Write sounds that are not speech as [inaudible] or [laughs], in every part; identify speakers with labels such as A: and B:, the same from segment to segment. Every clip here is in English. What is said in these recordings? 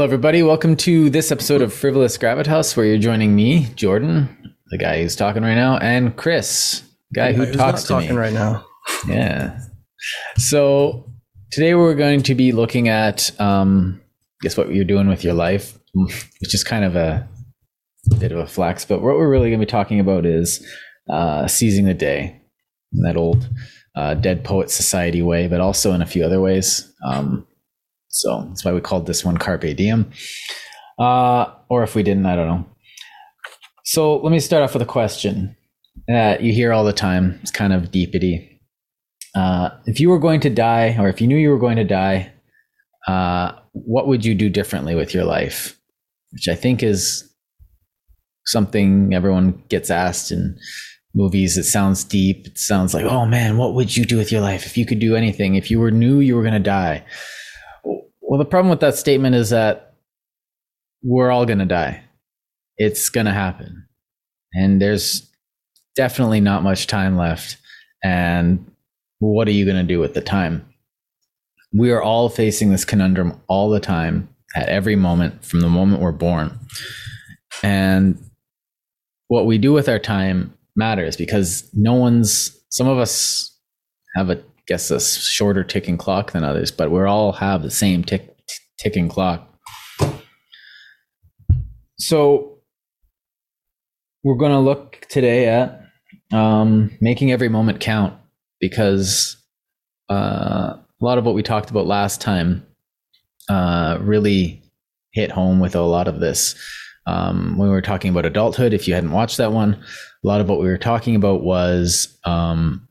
A: Hello, everybody. Welcome to this episode of Frivolous Gravitas, where you're joining me, Jordan, the guy who's talking right now, and Chris, guy who talks to
B: talking
A: me.
B: right now.
A: Yeah. So today we're going to be looking at, um, guess what you're doing with your life, which is kind of a bit of a flex. But what we're really going to be talking about is uh, seizing the day, in that old uh, Dead Poet Society way, but also in a few other ways. Um, so that's why we called this one Carpe Diem. Uh, or if we didn't, I don't know. So let me start off with a question that you hear all the time. It's kind of deepity. Uh, if you were going to die, or if you knew you were going to die, uh, what would you do differently with your life? Which I think is something everyone gets asked in movies. It sounds deep. It sounds like, oh man, what would you do with your life if you could do anything? If you were knew you were going to die? Well, the problem with that statement is that we're all going to die. It's going to happen. And there's definitely not much time left. And what are you going to do with the time? We are all facing this conundrum all the time, at every moment, from the moment we're born. And what we do with our time matters because no one's, some of us have a, guess, a shorter ticking clock than others, but we all have the same tick, ticking clock. So we're going to look today at um, making every moment count because uh, a lot of what we talked about last time uh, really hit home with a lot of this. Um, when we were talking about adulthood, if you hadn't watched that one, a lot of what we were talking about was um,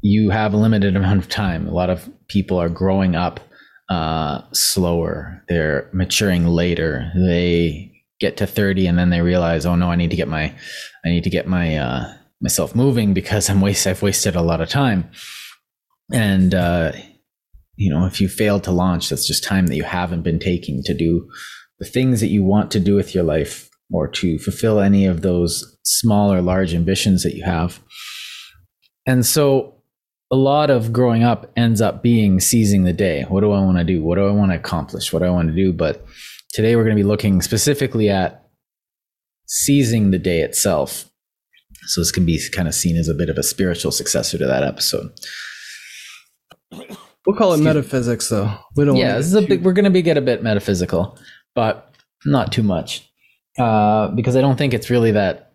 A: you have a limited amount of time. A lot of people are growing up uh, slower, they're maturing later. They get to 30 and then they realize, oh no, I need to get my, I need to get my, uh, myself moving because I'm waste, I've wasted a lot of time. And, uh, you know, if you fail to launch, that's just time that you haven't been taking to do the things that you want to do with your life or to fulfill any of those small or large ambitions that you have. And so a lot of growing up ends up being seizing the day. What do I want to do? What do I want to accomplish? What do I want to do? But today we're going to be looking specifically at seizing the day itself. So this can be kind of seen as a bit of a spiritual successor to that episode.
B: We'll call it metaphysics, though. We don't.
A: yeah, this is a big. We're going to be get a bit metaphysical, but not too much, uh, because I don't think it's really that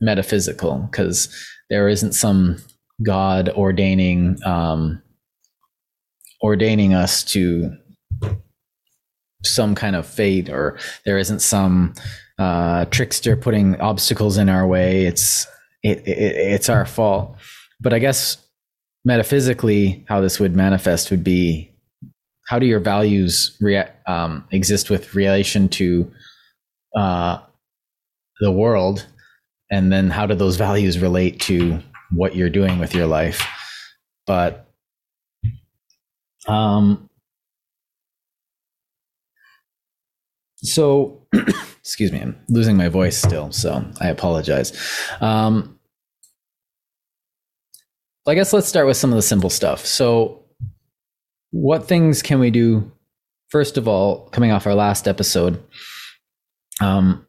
A: metaphysical. Because there isn't some God ordaining um, ordaining us to some kind of fate, or there isn't some uh, trickster putting obstacles in our way. It's it, it it's our fault. But I guess metaphysically, how this would manifest would be how do your values rea- um, exist with relation to uh, the world, and then how do those values relate to what you're doing with your life? But um, so [clears throat] excuse me, I'm losing my voice still, so I apologize. Um, I guess let's start with some of the simple stuff. So, what things can we do? First of all, coming off our last episode, um,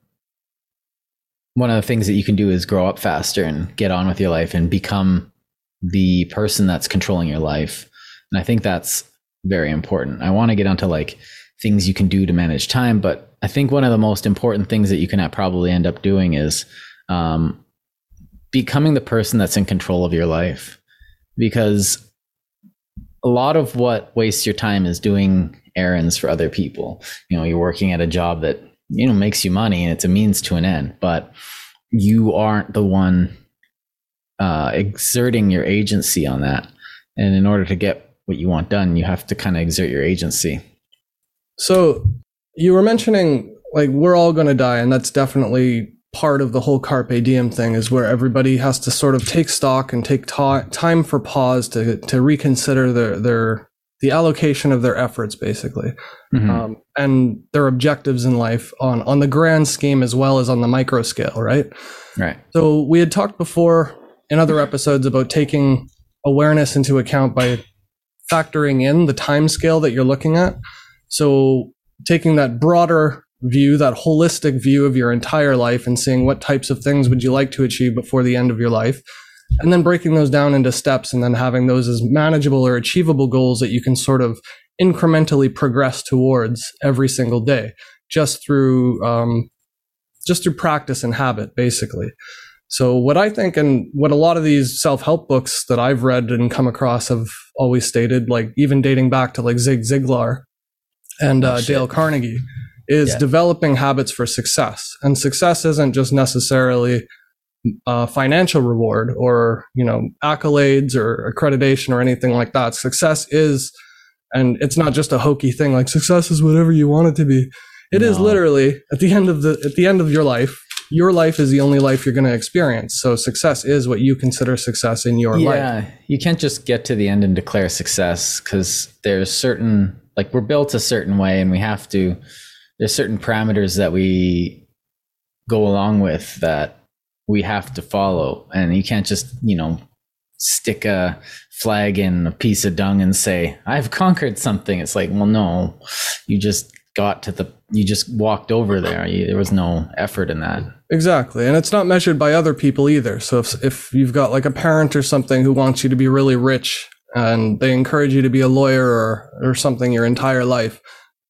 A: one of the things that you can do is grow up faster and get on with your life and become the person that's controlling your life. And I think that's very important. I want to get onto like things you can do to manage time, but I think one of the most important things that you can probably end up doing is um, becoming the person that's in control of your life. Because a lot of what wastes your time is doing errands for other people. You know, you're working at a job that, you know, makes you money and it's a means to an end, but you aren't the one uh, exerting your agency on that. And in order to get what you want done, you have to kind of exert your agency.
B: So you were mentioning like we're all going to die, and that's definitely part of the whole carpe diem thing. Is where everybody has to sort of take stock and take ta- time for pause to to reconsider their their the allocation of their efforts, basically,
A: Mhm.
B: um, and their objectives in life on on the grand scheme as well as on the micro scale, right?
A: right.
B: So we had talked before in other episodes about taking awareness into account by factoring in the time scale that you're looking at. So taking that broader view, that holistic view of your entire life and seeing what types of things would you like to achieve before the end of your life. And then breaking those down into steps and then having those as manageable or achievable goals that you can sort of incrementally progress towards every single day just through, um, just through practice and habit, basically. So what I think and what a lot of these self-help books that I've read and come across have always stated, like even dating back to like Zig Ziglar and uh, Dale Carnegie, is
A: Yeah.
B: developing habits for success. And success isn't just necessarily uh, financial reward or you know accolades or accreditation or anything like that. Success is, and it's not just a hokey thing like success is whatever you want it to be. It is
A: No.
B: literally at the end of the at the end of your life. Your life is the only life you're going to experience. So success is what you consider success in your life.
A: yeah, you can't just get to the end and declare success because there's certain like we're built a certain way, and we have to. There's certain parameters that we go along with that we have to follow, and you can't just you know stick a flag in a piece of dung and say I've conquered something. It's like, well, no, you just got to the you just walked over there. You, there was no effort in that.
B: Exactly. And it's not measured by other people either. So if, if you've got like a parent or something who wants you to be really rich and they encourage you to be a lawyer or, or something your entire life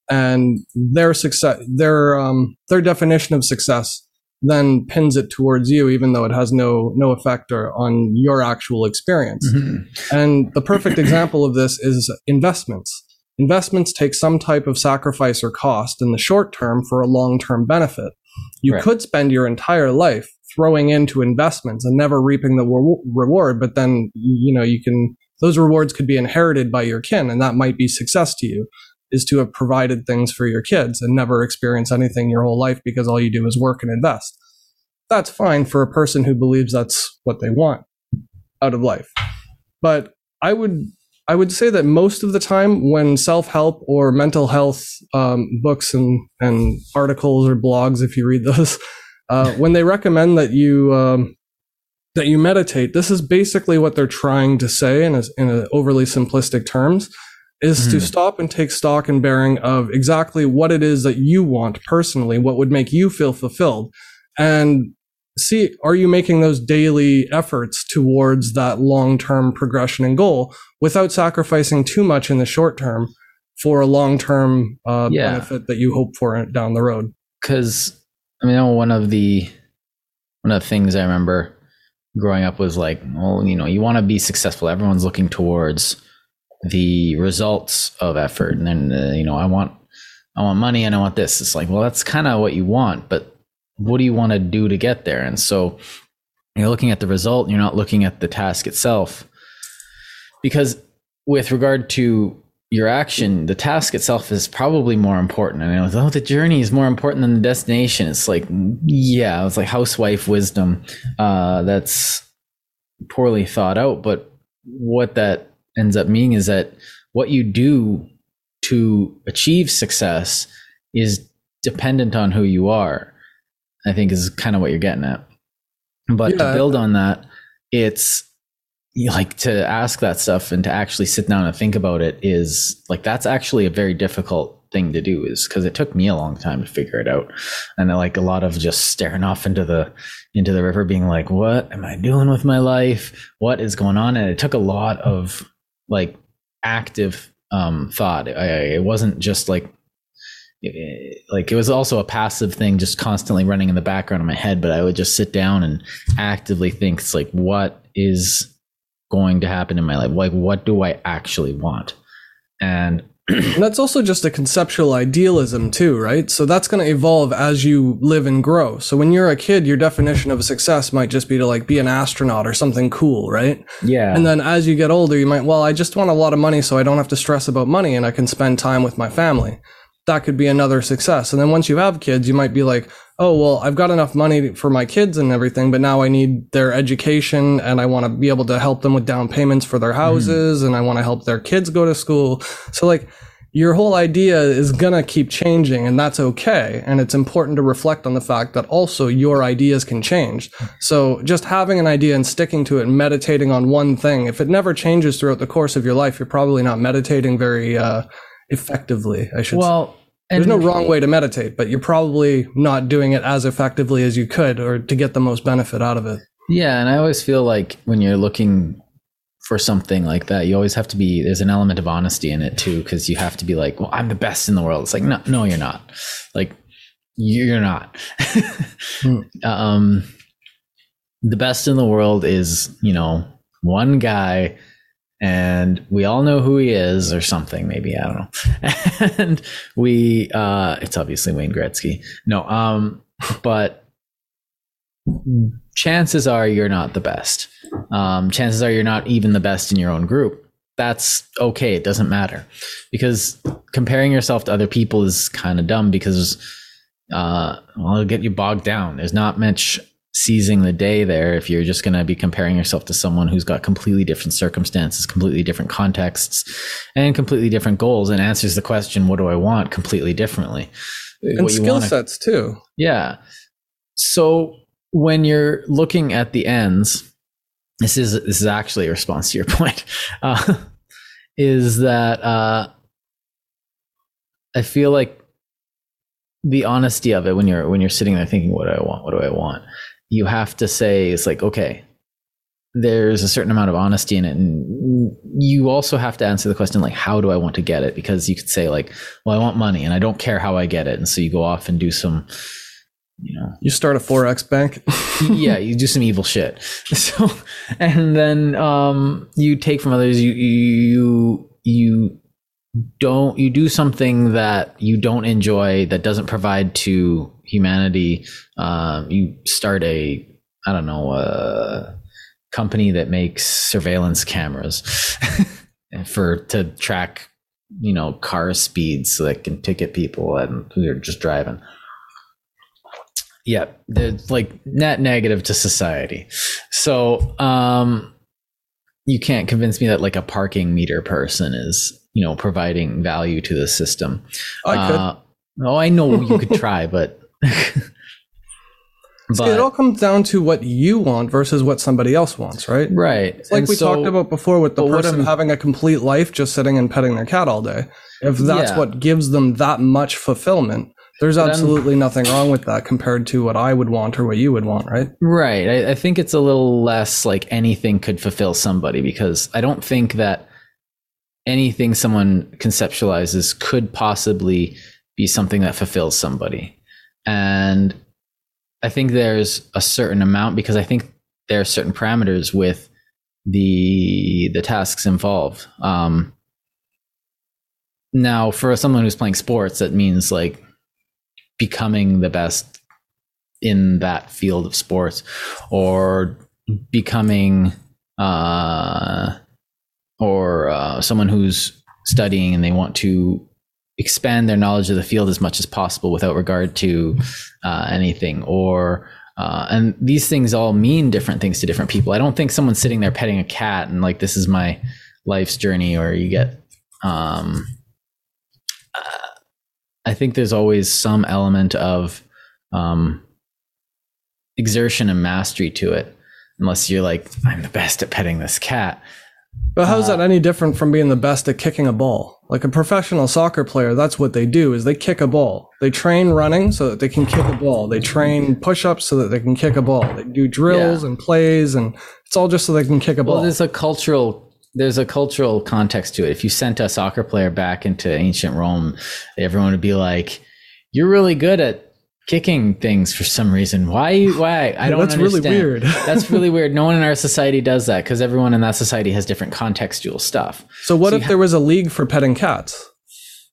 B: and their success, their, um, their definition of success then pins it towards you, even though it has no, no effect or on your actual experience. Mm-hmm. And the perfect [laughs] example of this is investments. Investments take some type of sacrifice or cost in the short term for a long term benefit. You
A: Right.
B: could spend your entire life throwing into investments and never reaping the re- reward, but then, you know, you can, those rewards could be inherited by your kin, and that might be success to you, is to have provided things for your kids and never experience anything your whole life because all you do is work and invest. That's fine for a person who believes that's what they want out of life. But I would I would say that most of the time when self-help or mental health um, books and, and articles or blogs, if you read those, [laughs] uh, when they recommend that you um, that you meditate, this is basically what they're trying to say in a, in a overly simplistic terms, is to
A: Mhm.
B: stop and take stock and bearing of exactly what it is that you want personally, what would make you feel fulfilled, and see are you making those daily efforts towards that long-term progression and goal without sacrificing too much in the short term for a long-term uh,
A: Yeah.
B: benefit that you hope for down the road
A: because I mean, one of the one of the things I remember growing up was like, well, you know, you want to be successful. Everyone's looking towards the results of effort, and then uh, you know, I want I want money and I want this. It's like, well, that's kind of what you want, but what do you want to do to get there? And so you're looking at the result. You're not looking at the task itself, because with regard to your action, the task itself is probably more important. And I was, oh, the journey is more important than the destination. It's like, yeah, it's like housewife wisdom uh, that's poorly thought out. But what that ends up meaning is that what you do to achieve success is dependent on who you are. I think is kind of what you're getting at. But to build on that, it's like to ask that stuff and to actually sit down and think about it is like that's actually a very difficult thing to do is because it took me a long time to figure it out and I like a lot of just staring off into the into the river being like what am i doing with my life what is going on and it took a lot of like active um thought. I, it wasn't just like like it was also a passive thing just constantly running in the background of my head but i would just sit down and actively think it's like what is going to happen in my life? Like what do i actually want? And [clears throat]
B: And that's also just a conceptual idealism too, right? So that's going to evolve as you live and grow. So when you're a kid, your definition of success might just be to like be an astronaut or something cool, right?
A: yeah
B: And then as you get older, you might, well, I just want a lot of money so I don't have to stress about money and I can spend time with my family. That could be another success. And then once you have kids, you might be like, oh, well, I've got enough money for my kids and everything, but now I need their education and I want to be able to help them with down payments for their houses and I want to help their kids go to school. So like, your whole idea is going to keep changing and that's okay. And it's important to reflect on the fact that also your ideas can change. So just having an idea and sticking to it and meditating on one thing, if it never changes throughout the course of your life, you're probably not meditating very uh, effectively, I should
A: well,
B: say. There's no wrong way to meditate, but you're probably not doing it as effectively as you could or to get the most benefit out of it.
A: Yeah, and I always feel like when you're looking for something like that, you always have to be. There's an element of honesty in it too, because you have to be like, "Well, I'm the best in the world." It's like, no, no, you're not. Like, you're not. [laughs]
B: Hmm.
A: um, the best in the world is, you know, one guy, and we all know who he is, or something. Maybe I don't know. [laughs] and we, uh, it's obviously Wayne Gretzky. No, um, but chances are you're not the best. Um, chances are you're not even the best in your own group. That's okay. It doesn't matter because comparing yourself to other people is kind of dumb because uh, well, it'll get you bogged down. There's not much seizing the day there if you're just going to be comparing yourself to someone who's got completely different circumstances, completely different contexts, and completely different goals and answers the question, What do I want? completely differently.
B: And
A: What
B: skill
A: wanna-
B: sets too.
A: yeah. So when you're looking at the ends, this is this is actually a response to your [laughs] point. Uh, is that uh, I feel like the honesty of it when you're when you're sitting there thinking, "What do I want? What do I want?" You have to say, "It's like okay." There's a certain amount of honesty in it, and you also have to answer the question like, "How do I want to get it?" Because you could say like, "Well, I want money, and I don't care how I get it," and so you go off and do some, you know,
B: You start a forex bank. [laughs]
A: yeah, you do some evil shit. [laughs] So, and then um, you take from others. You you you don't you do something that you don't enjoy that doesn't provide to humanity. Um, you start a I don't know a company that makes surveillance cameras [laughs] for to track you know car speeds so that can ticket people and who are just driving yeah it's like net negative to society so um you can't convince me that like a parking meter person is you know providing value to the system
B: I could.
A: Uh, oh i know you could try but [laughs]
B: See, it all comes down to what you want versus what somebody else wants, right?
A: right
B: It's like
A: And
B: we
A: so-
B: talked about before with the person having a complete life just sitting and petting their cat all day. If that's
A: Yeah.
B: what gives them that much fulfillment, there's absolutely nothing wrong with that compared to what I would want or what you would want, right?
A: Right. I, I think it's a little less like anything could fulfill somebody because I don't think that anything someone conceptualizes could possibly be something that fulfills somebody. And I think there's a certain amount because I think there are certain parameters with the the tasks involved. Um, now, for someone who's playing sports, that means like becoming the best in that field of sports or becoming uh, or uh, someone who's studying and they want to expand their knowledge of the field as much as possible without regard to uh, anything or uh, and these things all mean different things to different people. I don't think someone's sitting there petting a cat and like this is my life's journey or you get um, uh, i think there's always some element of um, exertion and mastery to it. Unless you're like i'm the best at petting this cat
B: But how's
A: Uh,
B: that any different from being the best at kicking a ball? Like a professional soccer player, that's what they do is they kick a ball. They train running so that they can kick a ball. They train push-ups so that they can kick a ball. They do drills
A: Yeah.
B: and plays and it's all just so they can kick a
A: well
B: ball.
A: there's a cultural there's a cultural context to it if you sent a soccer player back into ancient rome everyone would be like you're really good at kicking things for some reason why why i [laughs] don't
B: That's really weird. [laughs]
A: that's really weird no one in our society does that because everyone in that society has different contextual stuff
B: so what
A: so
B: if there was a league for petting cats?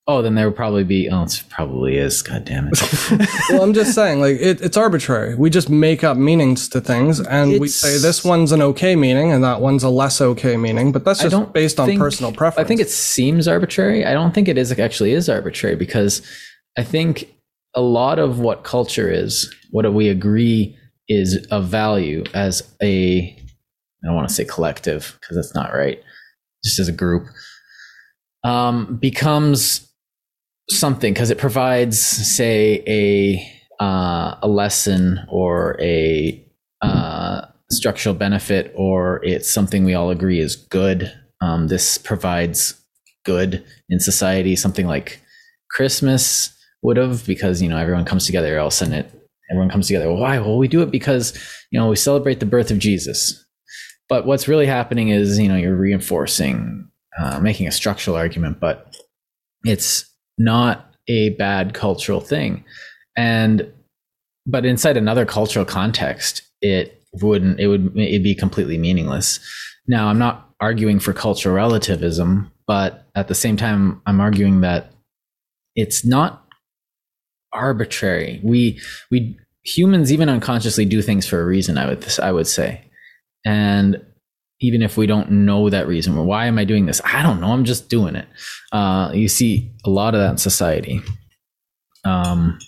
A: oh then there would probably be oh it probably is god damn it [laughs]
B: well, I'm just saying, like it, it's arbitrary. We just make up meanings to things, and we say this one's an okay meaning, and that one's a less okay meaning. But that's just based on
A: think-
B: personal preference.
A: I think it seems arbitrary. I don't think it is actually is arbitrary because I think a lot of what culture is, what we agree is of value as a I don't want to say collective because that's not right. Just as a group, um, becomes something because it provides, say, a uh, a lesson or a uh, structural benefit, or it's something we all agree is good. Um, this provides good in society, something like Christmas would have, because you know everyone comes together. All of a sudden, it everyone comes together. Well, why? Well, we do it because you know we celebrate the birth of Jesus. But what's really happening is you know you're reinforcing, uh, making a structural argument, but it's not a bad cultural thing, and but inside another cultural context, it wouldn't. It would it'd be completely meaningless. Now, I'm not arguing for cultural relativism, but at the same time, I'm arguing that it's not arbitrary. We we humans even unconsciously do things for a reason. I would I would say, and even if we don't know that reason, well, why am I doing this? I don't know. I'm just doing it. Uh, you see a lot of that in society. Um,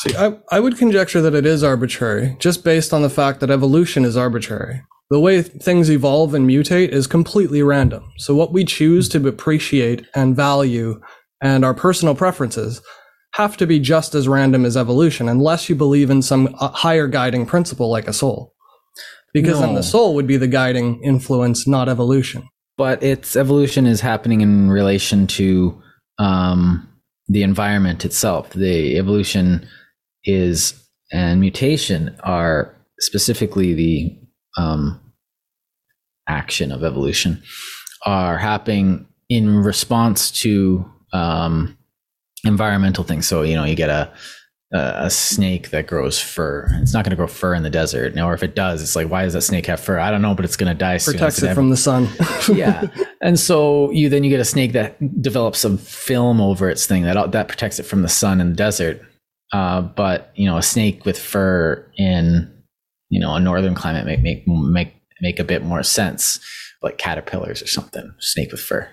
B: See, I, I would conjecture that it is arbitrary, just based on the fact that evolution is arbitrary. The way things evolve and mutate is completely random. So what we choose to appreciate and value and our personal preferences have to be just as random as evolution, unless you believe in some uh, higher guiding principle like a soul. Because then the soul would be the guiding influence, not evolution.
A: but its evolution is happening in relation to um, the environment itself. The evolution is and mutation are specifically the um, action of evolution are happening in response to um, environmental things. So you know you get a a snake that grows fur. It's not going to grow fur in the desert. Now, or if it does, it's like, why does that snake have fur? I don't know, but it's going to die soon.
B: Protects
A: It's
B: it from the sun. [laughs]
A: yeah and so you then you get a snake that develops some film over its thing that that protects it from the sun in the desert uh, but you know a snake with fur in you know a northern climate make make make make a bit more sense like caterpillars or something snake with fur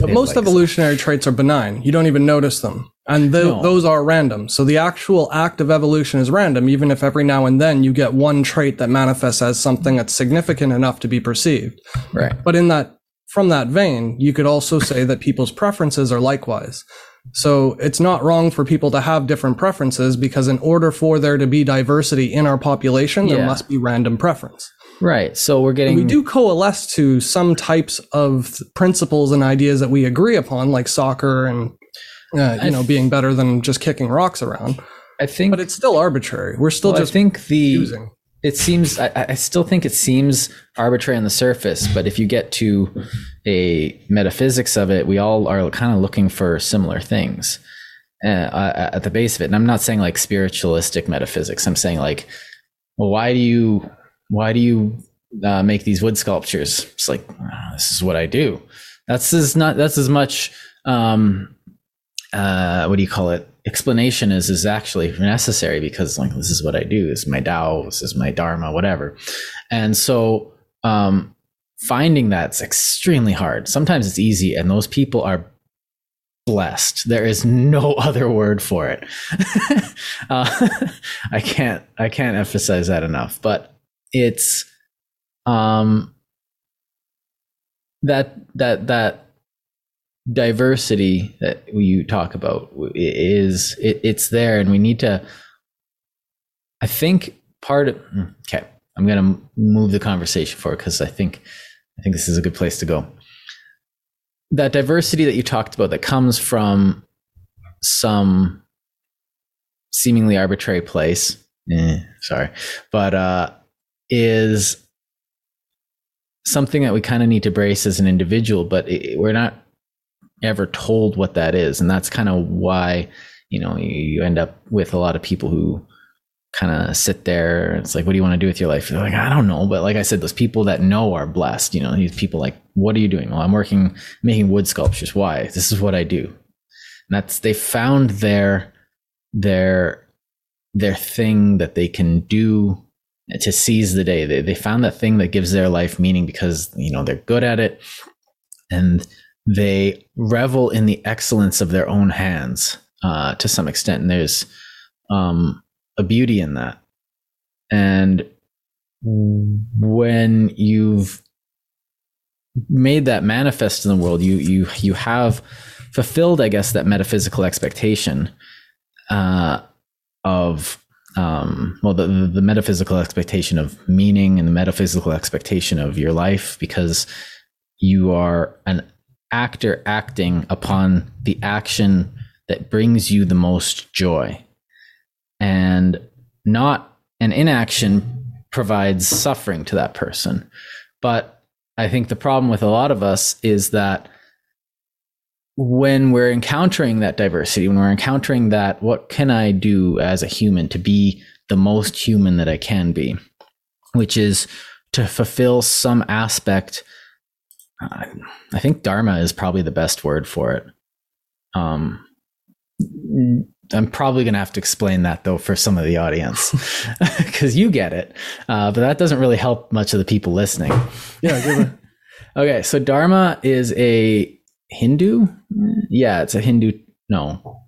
B: But most evolutionary traits are benign. You don't even notice them. And
A: No.
B: those are random. So the actual act of evolution is random, even if every now and then you get one trait that manifests as something that's significant enough to be perceived.
A: right
B: But in that, from that vein, you could also say that people's preferences are likewise. So it's not wrong for people to have different preferences because in order for there to be diversity in our population, there must be random preference.
A: Right so we're getting
B: We do coalesce to some types of principles and ideas that we agree upon, like soccer and uh, you know being better than just kicking rocks around.
A: i think
B: But it's still arbitrary. We're still
A: well,
B: just
A: i think the
B: using.
A: it seems I, I still think it seems arbitrary on the surface but if you get to a metaphysics of it we all are kind of looking for similar things uh, uh, at the base of it and i'm not saying like spiritualistic metaphysics i'm saying like well why do you why do you uh, make these wood sculptures? It's like "Ah, this is what i do. That's as not that's as much um uh what do you call it? Explanation is is actually necessary because like this is what I do. This is my Tao this is my Dharma whatever. And so um finding that's extremely hard. Sometimes it's easy and those people are blessed. There is no [laughs] other word for it. [laughs] Uh, [laughs] I can't I can't emphasize that enough. But it's um that that that diversity that you talk about is it, it's there and we need to i think part of okay i'm going to move the conversation forward because i think i think this is a good place to go. That diversity that you talked about that comes from some seemingly arbitrary place eh, sorry but uh is something that we kind of need to brace as an individual but it, we're not ever told what that is. And that's kind of why you know you, you end up with a lot of people who kind of sit there it's like what do you want to do with your life? They're like i don't know. But like i said those people that know are blessed you know these people like what are you doing? Well i'm working making wood sculptures. Why? This is what i do. And that's they found their their their thing that they can do to seize the day. They, they found that thing that gives their life meaning because you know they're good at it. And they revel in the excellence of their own hands uh, to some extent, and there's um, a beauty in that. And when you've made that manifest in the world, you you you have fulfilled, I guess, that metaphysical expectation uh, of um, well, the, the metaphysical expectation of meaning and the metaphysical expectation of your life, because you are an actor acting upon the action that brings you the most joy, and not an inaction provides suffering to that person. But I think the problem with a lot of us is that when we're encountering that diversity, when we're encountering that, what can I do as a human to be the most human that I can be, which is to fulfill some aspect. Uh, I think Dharma is probably the best word for it. Um, I'm probably going to have to explain that though for some of the audience [laughs] because you get it, uh, but that doesn't really help much of the people listening.
B: Yeah. [laughs]
A: okay, so Dharma is a Hindu. Yeah, it's a Hindu. No,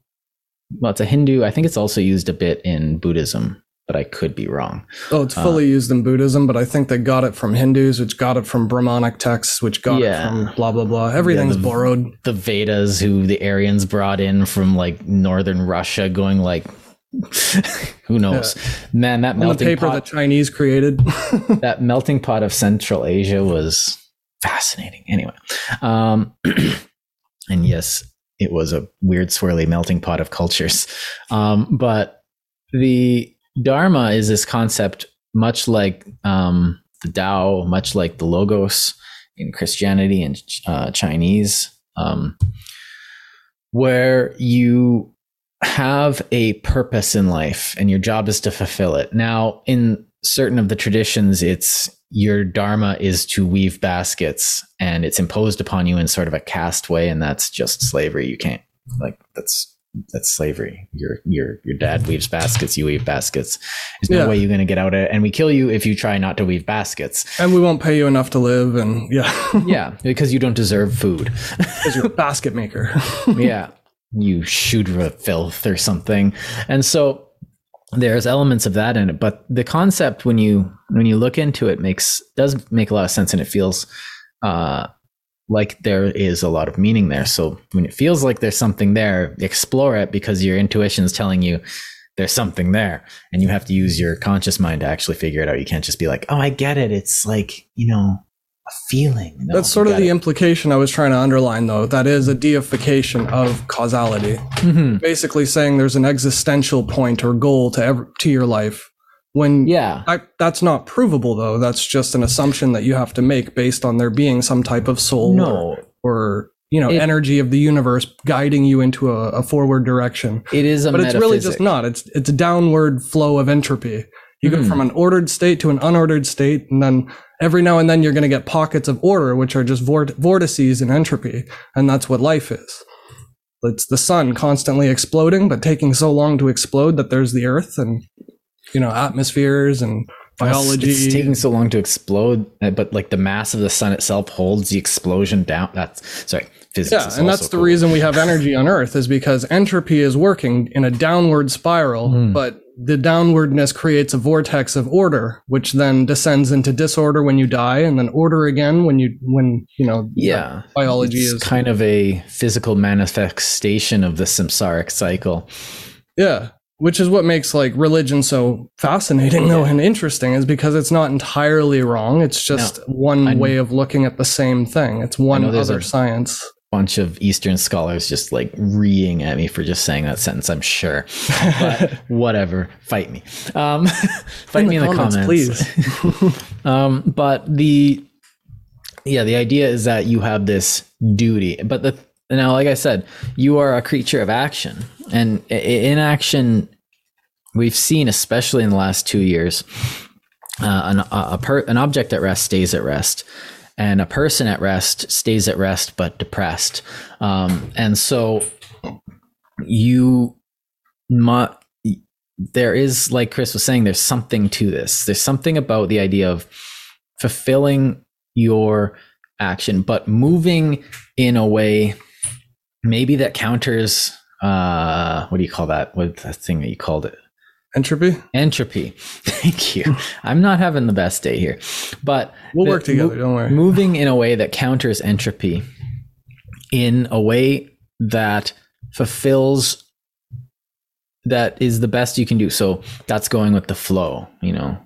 A: well, it's a Hindu. I think it's also used a bit in Buddhism, but I could be wrong.
B: Oh, it's fully uh, used in Buddhism, but I think they got it from Hindus, which got it from Brahmanic texts, which got yeah. it from blah blah blah. Everything's yeah, the, borrowed.
A: The Vedas, who the Aryans brought in from like northern Russia, going like [laughs] who knows yeah. man that melting
B: the paper
A: pot,
B: the chinese created [laughs] [laughs]
A: that melting pot of central asia was fascinating anyway um [clears throat] and yes, it was a weird, swirly melting pot of cultures. Um, but the Dharma is this concept, much like um, the Tao, much like the Logos in Christianity and uh, Chinese, um, where you have a purpose in life and your job is to fulfill it. Now, in certain of the traditions, it's your dharma is to weave baskets and it's imposed upon you in sort of a caste way and that's just slavery. You can't like that's that's slavery. Your your your dad weaves baskets you weave baskets. There's no yeah. way you're going to get out of it and we kill you if you try not to weave baskets.
B: And we won't pay you enough to live and yeah. [laughs]
A: Yeah because you don't deserve food. [laughs]
B: Because you're a basket maker. [laughs]
A: Yeah you shudra filth or something. And so there's elements of that in it but the concept when you when you look into it makes does make a lot of sense and it feels uh like there is a lot of meaning there. So when it feels like there's something there explore it because your intuition is telling you there's something there and you have to use your conscious mind to actually figure it out. You can't just be like oh i get it. It's like you know a feeling.
B: No, That's sort of the it. implication I was trying to underline, though. That is a deification of causality. Mm-hmm. Basically, saying there's an existential point or goal to ever, to your life. When
A: yeah,
B: that, that's not provable, though. That's just an assumption that you have to make based on there being some type of soul
A: no.
B: or, or you know, it, energy of the universe guiding you into a, a forward direction.
A: It is,
B: but
A: metaphysic.
B: it's really just not. It's it's a downward flow of entropy. You mm. go hmm. from an ordered state to an unordered state, and then every now and then you're going to get pockets of order, which are just vort- vortices and entropy. And that's what life is. It's the sun constantly exploding, but taking so long to explode that there's the earth and, you know, atmospheres and biology.
A: It's, it's taking so long to explode, but like the mass of the sun itself holds the explosion down. That's sorry. Physics
B: yeah, and that's the reason we have energy on Earth is because entropy is working in a downward spiral, mm. but the downwardness creates a vortex of order, which then descends into disorder when you die, and then order again when you when you know
A: yeah
B: biology
A: it's
B: is
A: kind of a physical manifestation of the samsaric cycle.
B: Yeah, which is what makes like religion so fascinating though and interesting is because it's not entirely wrong. It's just no, one way of looking at the same thing. It's one other a, science
A: bunch of Eastern scholars just like reeing at me for just saying that sentence, I'm sure. But [laughs] whatever, fight me. Um, [laughs] fight in me in the comments,
B: please. [laughs]
A: um, but the yeah, the idea is that you have this duty, but the now, like I said, you are a creature of action, and in action, we've seen, especially in the last two years, uh, an, a, per, an object at rest stays at rest and a person at rest stays at rest but depressed. Um, and so you, mu- there is, like Chris was saying, there's something to this. There's something about the idea of fulfilling your action, but moving in a way maybe that counters. Uh, what do you call that? What that thing that you called it?
B: Entropy?
A: Entropy. [laughs] Thank you. I'm not having the best day here. But
B: we'll work together, mo- don't worry.
A: Moving in a way that counters entropy in a way that fulfills that is the best you can do. So that's going with the flow, you know.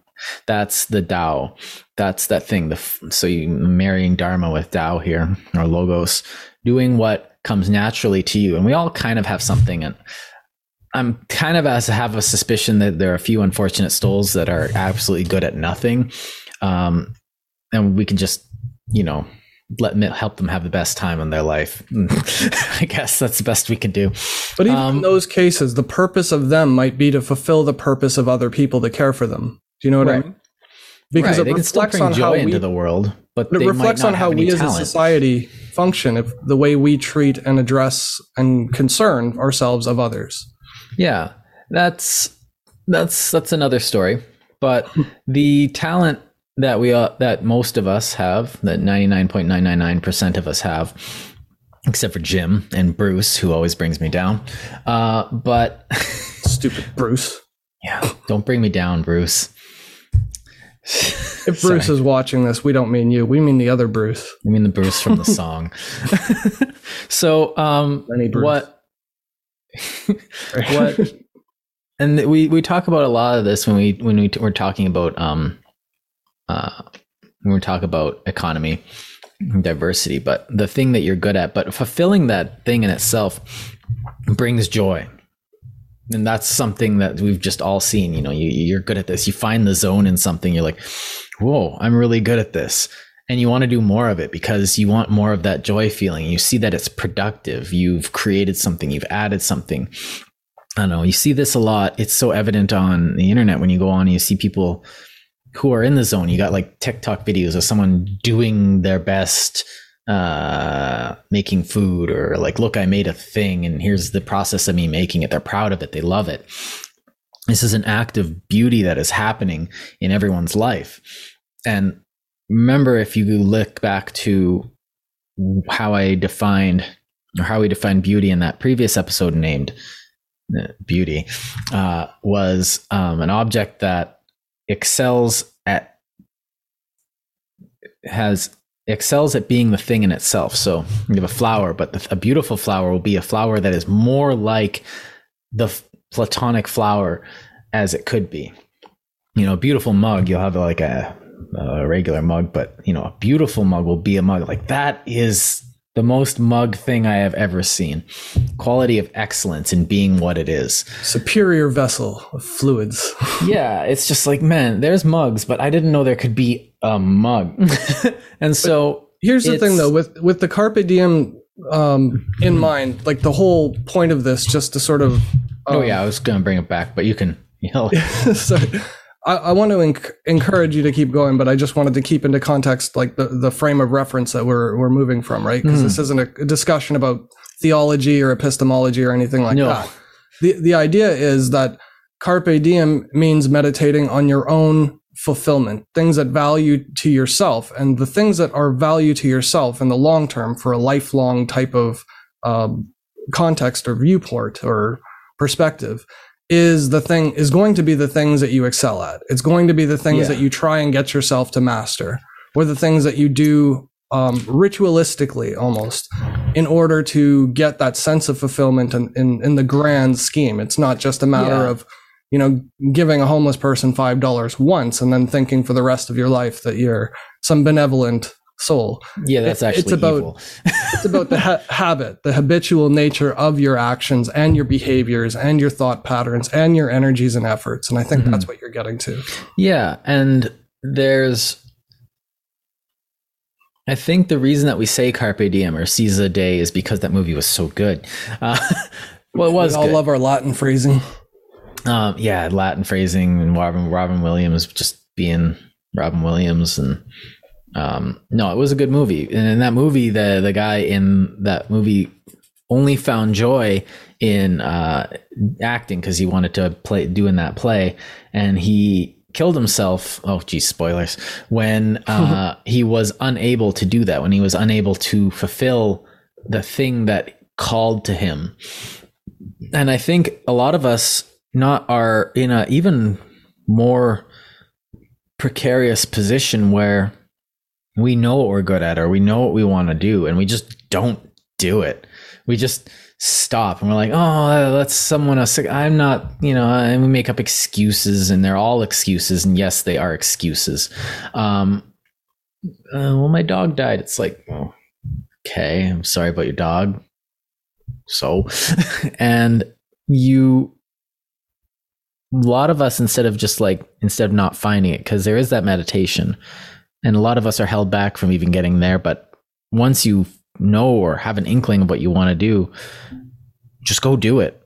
A: That's the Tao. That's that thing. The so you marrying Dharma with Tao here or logos, doing what comes naturally to you. And we all kind of have something and I'm kind of as have a suspicion that there are a few unfortunate souls that are absolutely good at nothing. Um, and we can just, you know, let help them have the best time in their life. [laughs] I guess that's the best we can do.
B: But even um, in those cases, the purpose of them might be to fulfill the purpose of other people to care for them. Do you know what right. I mean?
A: Because right. it reflects on how we, into the world, but,
B: but it reflects on how we talent. as a society function, if the way we treat and address and concern ourselves of others.
A: Yeah, that's that's that's another story. But [laughs] the talent that we uh, that most of us have, that ninety nine point nine nine nine percent of us have, except for Jim and Bruce, who always brings me down. Uh, but [laughs]
B: stupid Bruce.
A: Yeah, don't bring me down, Bruce.
B: If Bruce Sorry. is watching this, we don't mean you. We mean the other Bruce.
A: We mean the Bruce from the song. [laughs] so, um, what what [laughs] and we we talk about a lot of this when we when we we're talking about um uh when we talk about economy diversity but the thing that you're good at but fulfilling that thing in itself brings joy. And that's something that we've just all seen you know you, you're good at this. You find the zone in something you're like whoa i'm really good at this and you want to do more of it because you want more of that joy feeling. You see that it's productive. You've created something, you've added something. I don't know. You see this a lot. It's so evident on the internet when you go on and you see people who are in the zone. You got like TikTok videos of someone doing their best uh making food or like look I made a thing and here's the process of me making it. They're proud of it. They love it. This is an act of beauty that is happening in everyone's life. And remember if you look back to how I defined or how we defined beauty in that previous episode named uh, beauty uh, was um, an object that excels at has excels at being the thing in itself. So you have a flower, but the, a beautiful flower will be a flower that is more like the platonic flower as it could be. You know, beautiful mug, you'll have like a a regular mug, but you know, a beautiful mug will be a mug. Like that is the most mug thing I have ever seen. Quality of excellence in being what it is.
B: Superior vessel of fluids. [laughs]
A: yeah, it's just like, man, there's mugs, but I didn't know there could be a mug. [laughs] and so
B: but here's the thing though, with with the Carpe Diem um, in mind, like the whole point of this, just to sort of
A: um, Oh yeah, I was gonna bring it back, but you can you know [laughs]
B: sorry. I, I want to enc- encourage you to keep going, but I just wanted to keep into context like the, the frame of reference that we're we're moving from, right? Because mm. this isn't a, a, discussion about theology or epistemology or anything like no. that. The the idea is that carpe diem means meditating on your own fulfillment, things that value to yourself, and the things that are value to yourself in the long term for a lifelong type of um, context or viewport or perspective is the thing is going to be the things that you excel at. It's going to be the things yeah. that you try and get yourself to master, or the things that you do um, ritualistically almost in order to get that sense of fulfillment in, in, in the grand scheme. It's not just a matter yeah. of, you know, giving a homeless person $5 once and then thinking for the rest of your life that you're some benevolent soul.
A: Yeah, that's actually
B: it's about [laughs] it's about the ha- habit, the habitual nature of your actions and your behaviors and your thought patterns and your energies and efforts. And I think mm-hmm. that's what you're getting to.
A: Yeah, and there's I think the reason that we say carpe diem or seize the day is because that movie was so good. Uh, [laughs] well, it was.
B: We all
A: good.
B: love our Latin phrasing.
A: Um, yeah, Latin phrasing and Robin Robin Williams just being Robin Williams and um, no, it was a good movie. And in that movie, the the guy in that movie only found joy in uh, acting because he wanted to play doing that play, and he killed himself. Oh, geez, spoilers. When [laughs] uh, he was unable to do that, when he was unable to fulfill the thing that called to him, and I think a lot of us not are in a even more precarious position where we know what we're good at or we know what we want to do and we just don't do it. We just stop and we're like, oh, that's someone else. I'm not, you know, and we make up excuses and they're all excuses. And yes, they are excuses. Um, uh, well, my dog died. It's like, oh, okay, I'm sorry about your dog. So, [laughs] and you, a lot of us, instead of just like, instead of not finding it, because there is that meditation, and a lot of us are held back from even getting there. But once you know or have an inkling of what you want to do, just go do it.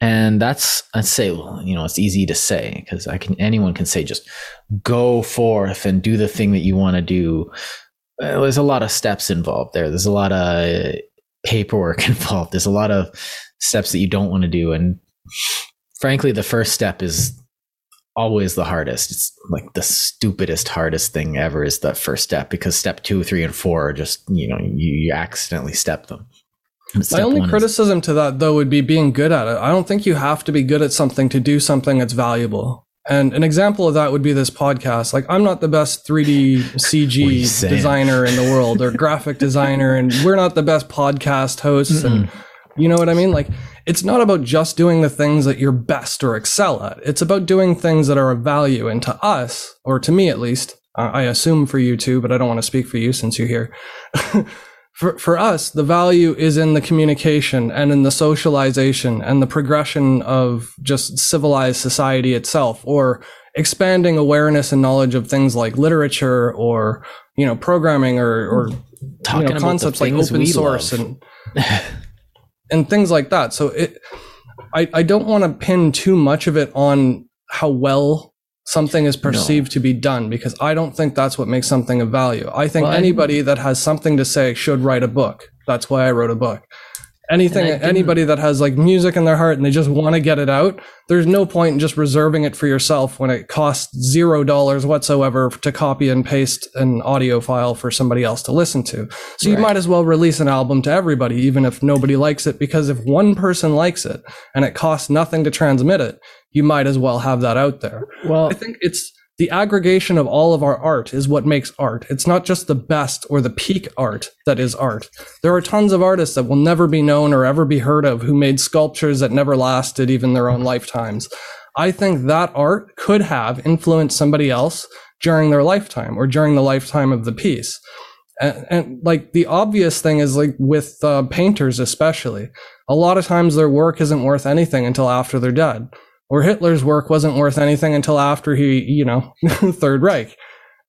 A: And that's I'd say, well, you know, it's easy to say because I can anyone can say just go forth and do the thing that you want to do. There's a lot of steps involved there. There's a lot of paperwork [laughs] involved. There's a lot of steps that you don't want to do. And frankly, the first step is always the hardest. It's like the stupidest, hardest thing ever is that first step because step two, three, and four are just, you know, you, you accidentally step them.
B: My only criticism is, to that though would be being good at it. I don't think you have to be good at something to do something that's valuable. And an example of that would be this podcast. Like I'm not the best 3D [laughs] CG designer in the world or graphic [laughs] designer and we're not the best podcast hosts Mm-mm. and you know what I mean? Like it's not about just doing the things that you're best or excel at. It's about doing things that are of value. And to us, or to me at least, uh, I assume for you too, but I don't want to speak for you since you're here. [laughs] for, for us, the value is in the communication and in the socialization and the progression of just civilized society itself or expanding awareness and knowledge of things like literature or, you know, programming or, or Talking you know, concepts like open source love. and [laughs] and things like that. So it, I, I don't want to pin too much of it on how well something is perceived no. to be done because I don't think that's what makes something of value. I think well, anybody I, that has something to say should write a book. That's why I wrote a book anything anybody that has like music in their heart and they just want to get it out there's no point in just reserving it for yourself when it costs zero dollars whatsoever to copy and paste an audio file for somebody else to listen to so right. you might as well release an album to everybody even if nobody likes it because if one person likes it and it costs nothing to transmit it you might as well have that out there well i think it's the aggregation of all of our art is what makes art. It's not just the best or the peak art that is art. There are tons of artists that will never be known or ever be heard of who made sculptures that never lasted even their own lifetimes. I think that art could have influenced somebody else during their lifetime or during the lifetime of the piece. And, and like the obvious thing is like with uh, painters, especially, a lot of times their work isn't worth anything until after they're dead or Hitler's work wasn't worth anything until after he, you know, [laughs] Third Reich.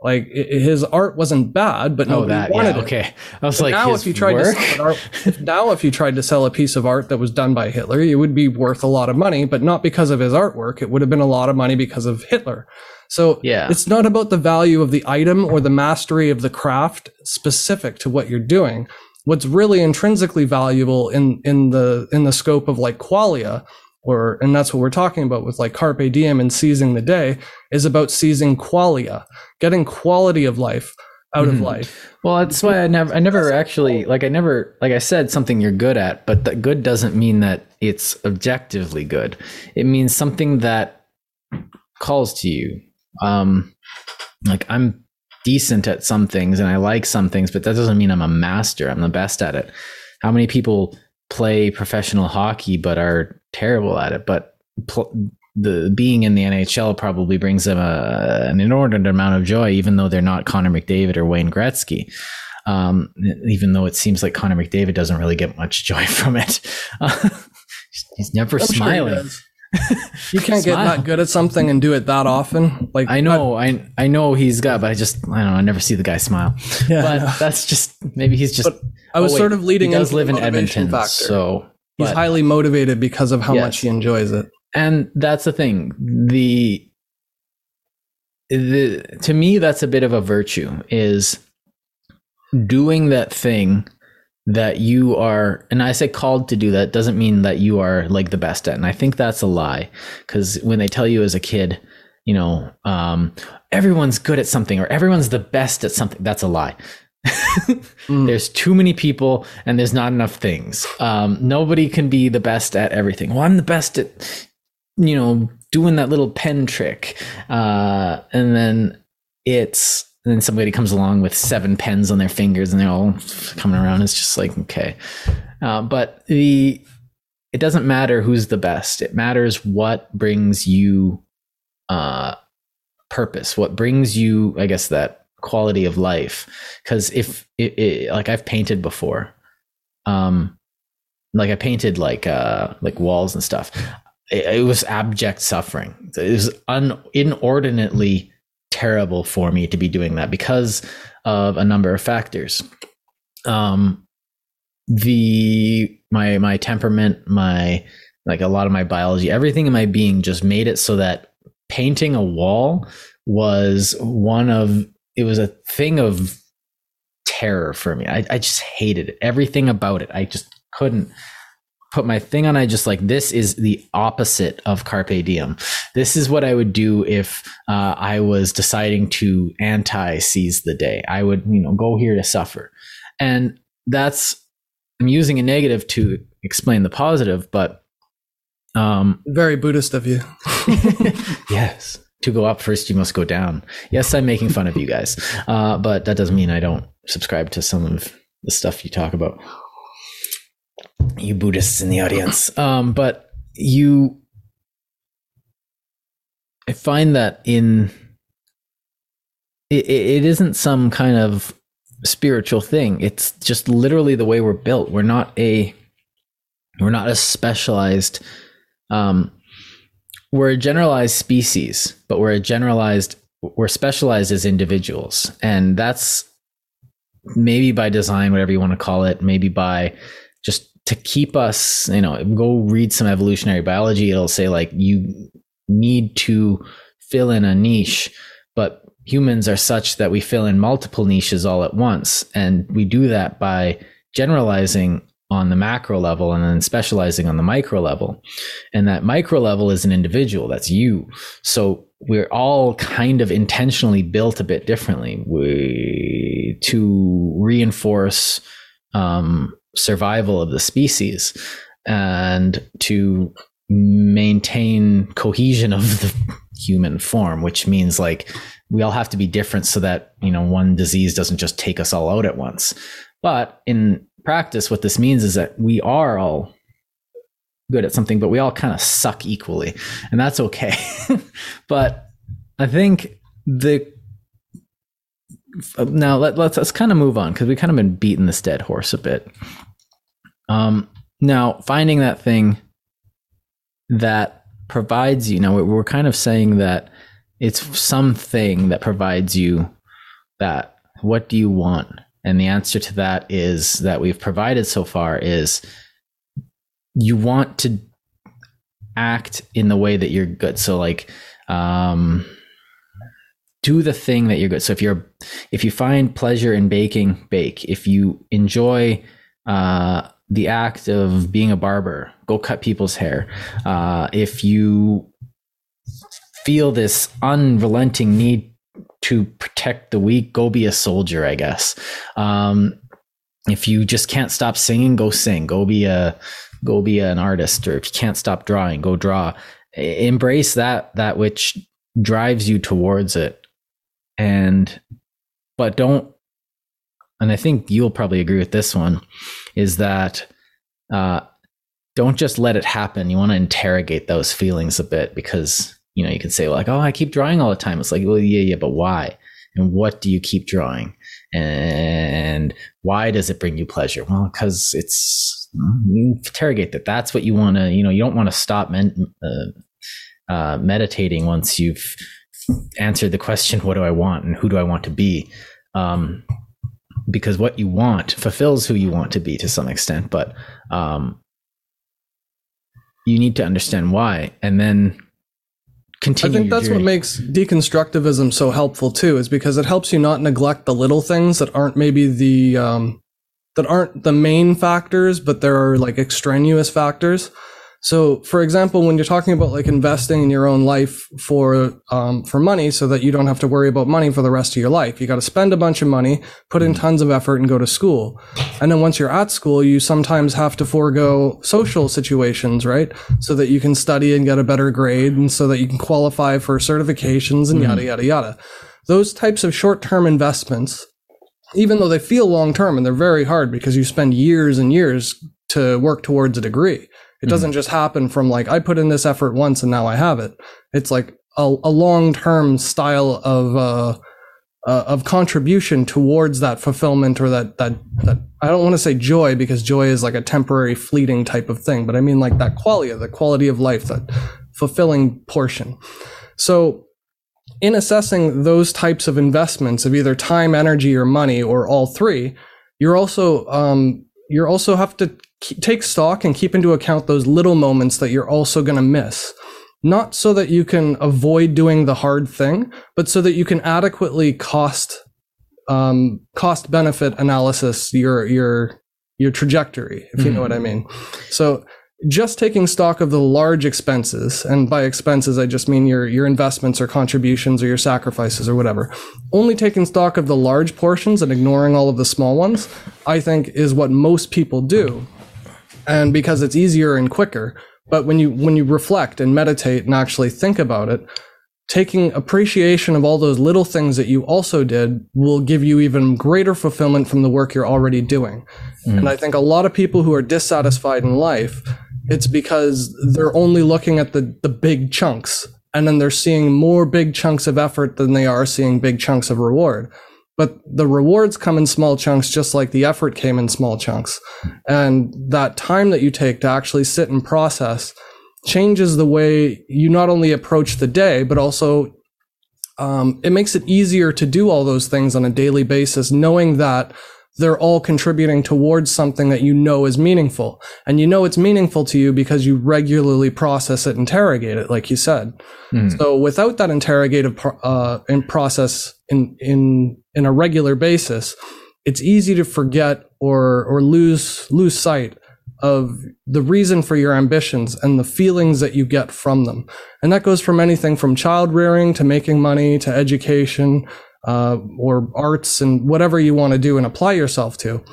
B: Like his art wasn't bad, but oh, nobody oh, that, wanted yeah,
A: okay.
B: it. Okay,
A: I was but like,
B: now if you tried work? to sell art, now if you tried to sell a piece of art that was done by Hitler, it would be worth a lot of money, but not because of his artwork. It would have been a lot of money because of Hitler. So yeah. it's not about the value of the item or the mastery of the craft specific to what you're doing. What's really intrinsically valuable in in the in the scope of like qualia or and that's what we're talking about with like carpe diem and seizing the day is about seizing qualia getting quality of life out mm-hmm. of life.
A: Well that's why i never i never actually like i never like i said something you're good at but that good doesn't mean that it's objectively good. It means something that calls to you. Um like i'm decent at some things and i like some things but that doesn't mean i'm a master. I'm the best at it. How many people play professional hockey but are terrible at it. But pl- the being in the NHL probably brings them a, an inordinate amount of joy, even though they're not Connor McDavid or Wayne Gretzky. Um, even though it seems like Connor McDavid doesn't really get much [laughs] joy from it. [laughs] he's never I'm smiling. Sure
B: you can't get that good at something and do it that often. Like
A: I know, I I know he's got, but I just I don't know. I never see the guy smile. Yeah, but that's just maybe he's just. But
B: I was oh, wait, sort of leading.
A: He does live in Edmonton, factor. so
B: he's but, highly motivated because of how yes. much he enjoys it.
A: And that's the thing. The the to me, that's a bit of a virtue. Is doing that thing that you are and i say called to do that doesn't mean that you are like the best at and i think that's a lie because when they tell you as a kid you know um, everyone's good at something or everyone's the best at something that's a lie. [laughs] Mm. there's too many people and there's not enough things. Um, nobody can be the best at everything. Well i'm the best at you know doing that little pen trick. Uh, and then it's and then somebody comes along with seven pens on their fingers and they're all coming around. It's just like okay, uh, but the it doesn't matter who's the best. It matters what brings you uh, purpose, what brings you, I guess, that quality of life. Because if it, it, like I've painted before, um, like I painted like uh, like walls and stuff. It, it was abject suffering. It was un, inordinately terrible for me to be doing that because of a number of factors. Um, the my my temperament, my like a lot of my biology, everything in my being just made it so that painting a wall was one of it was a thing of terror for me. I, I just hated it. Everything about it. I just couldn't put my thing on. I just like this is the opposite of carpe diem. This is what I would do if uh, I was deciding to anti seize the day. I would you know go here to suffer, and that's I'm using a negative to explain the positive, but um,
B: very Buddhist of you. [laughs]
A: yes, to go up first, you must go down. Yes, I'm making fun of you guys, uh, but that doesn't mean I don't subscribe to some of the stuff you talk about. You Buddhists in the audience, um, but you, I find that in it, it isn't some kind of spiritual thing. It's just literally the way we're built. We're not a we're not a specialized um we're a generalized species, but we're a generalized we're specialized as individuals. And that's maybe by design, whatever you want to call it, maybe by just to keep us, you know, go read some evolutionary biology. It'll say like you need to fill in a niche, but humans are such that we fill in multiple niches all at once. And we do that by generalizing on the macro level and then specializing on the micro level. And that micro level is an individual, that's you. So we're all kind of intentionally built a bit differently we, to reinforce um, survival of the species and to maintain cohesion of the human form, which means like we all have to be different so that you know one disease doesn't just take us all out at once. But in practice what this means is that we are all good at something but we all kind of suck equally and that's okay. [laughs] But i think the now let, let's let's kind of move on because we kind of been beating this dead horse a bit um now finding that thing that provides you know we're kind of saying that it's something that provides you that. What do you want? And the answer to that is that we've provided so far is you want to act in the way that you're good. So like um do the thing that you're good. So if you're if you find pleasure in baking, bake. If you enjoy uh the act of being a barber, go cut people's hair. Uh, if you feel this unrelenting need to protect the weak, go be a soldier, I guess. Um, if you just can't stop singing, go sing. Go be a go be an artist. Or if you can't stop drawing, go draw. Embrace that that which drives you towards it. And but don't and I think you'll probably agree with this one, is that uh, don't just let it happen. You want to interrogate those feelings a bit because you know, you can say like, "Oh, I keep drawing all the time." It's like, well, yeah, yeah, but why? And what do you keep drawing? And why does it bring you pleasure? Well, because it's you interrogate that. That's what you want to. You know, you don't want to stop men, uh, uh, meditating once you've answered the question, "What do I want?" and "Who do I want to be?" Um, because what you want fulfills who you want to be to some extent, but um, you need to understand why, and then continue.
B: I think that's
A: journey.
B: what makes deconstructivism so helpful too, is because it helps you not neglect the little things that aren't maybe the um, that aren't the main factors, but there are like extraneous factors. So, for example, when you're talking about like investing in your own life for um, for money, so that you don't have to worry about money for the rest of your life, you got to spend a bunch of money, put in tons of effort, and go to school. And then once you're at school, you sometimes have to forego social situations, right? So that you can study and get a better grade, and so that you can qualify for certifications and yada yada yada. those types of short term investments, even though they feel long term and they're very hard because you spend years and years to work towards a degree. It doesn't just happen from like, I put in this effort once and now I have it. It's like a, a long term style of, uh, uh, of contribution towards that fulfillment or that that that I don't want to say joy because joy is like a temporary fleeting type of thing, but I mean like that quality, the quality of life, that fulfilling portion. So in assessing those types of investments of either time, energy, or money, or all three, you're also um, you're also have to take stock and keep into account those little moments that you're also going to miss not so that you can avoid doing the hard thing, but so that you can adequately cost um, cost benefit analysis your your your trajectory, if you mm-hmm. know what I mean. So just taking stock of the large expenses, and by expenses I just mean your your investments or contributions or your sacrifices or whatever. Only taking stock of the large portions and ignoring all of the small ones, I think, is what most people do. And because it's easier and quicker, but when you when you reflect and meditate and actually think about it, taking appreciation of all those little things that you also did will give you even greater fulfillment from the work you're already doing. Mm. And I think a lot of people who are dissatisfied in life, it's because they're only looking at the the big chunks and then they're seeing more big chunks of effort than they are seeing big chunks of reward but the rewards come in small chunks just like the effort came in small chunks. And that time that you take to actually sit and process changes the way you not only approach the day but also um, it makes it easier to do all those things on a daily basis knowing that they're all contributing towards something that you know is meaningful. And you know it's meaningful to you because you regularly process it, interrogate it, like you said. Mm. So without that interrogative uh, in process in, in, in a regular basis, it's easy to forget or, or lose, lose sight of the reason for your ambitions and the feelings that you get from them. And that goes from anything from child rearing to making money to education uh, or arts and whatever you want to do and apply yourself to.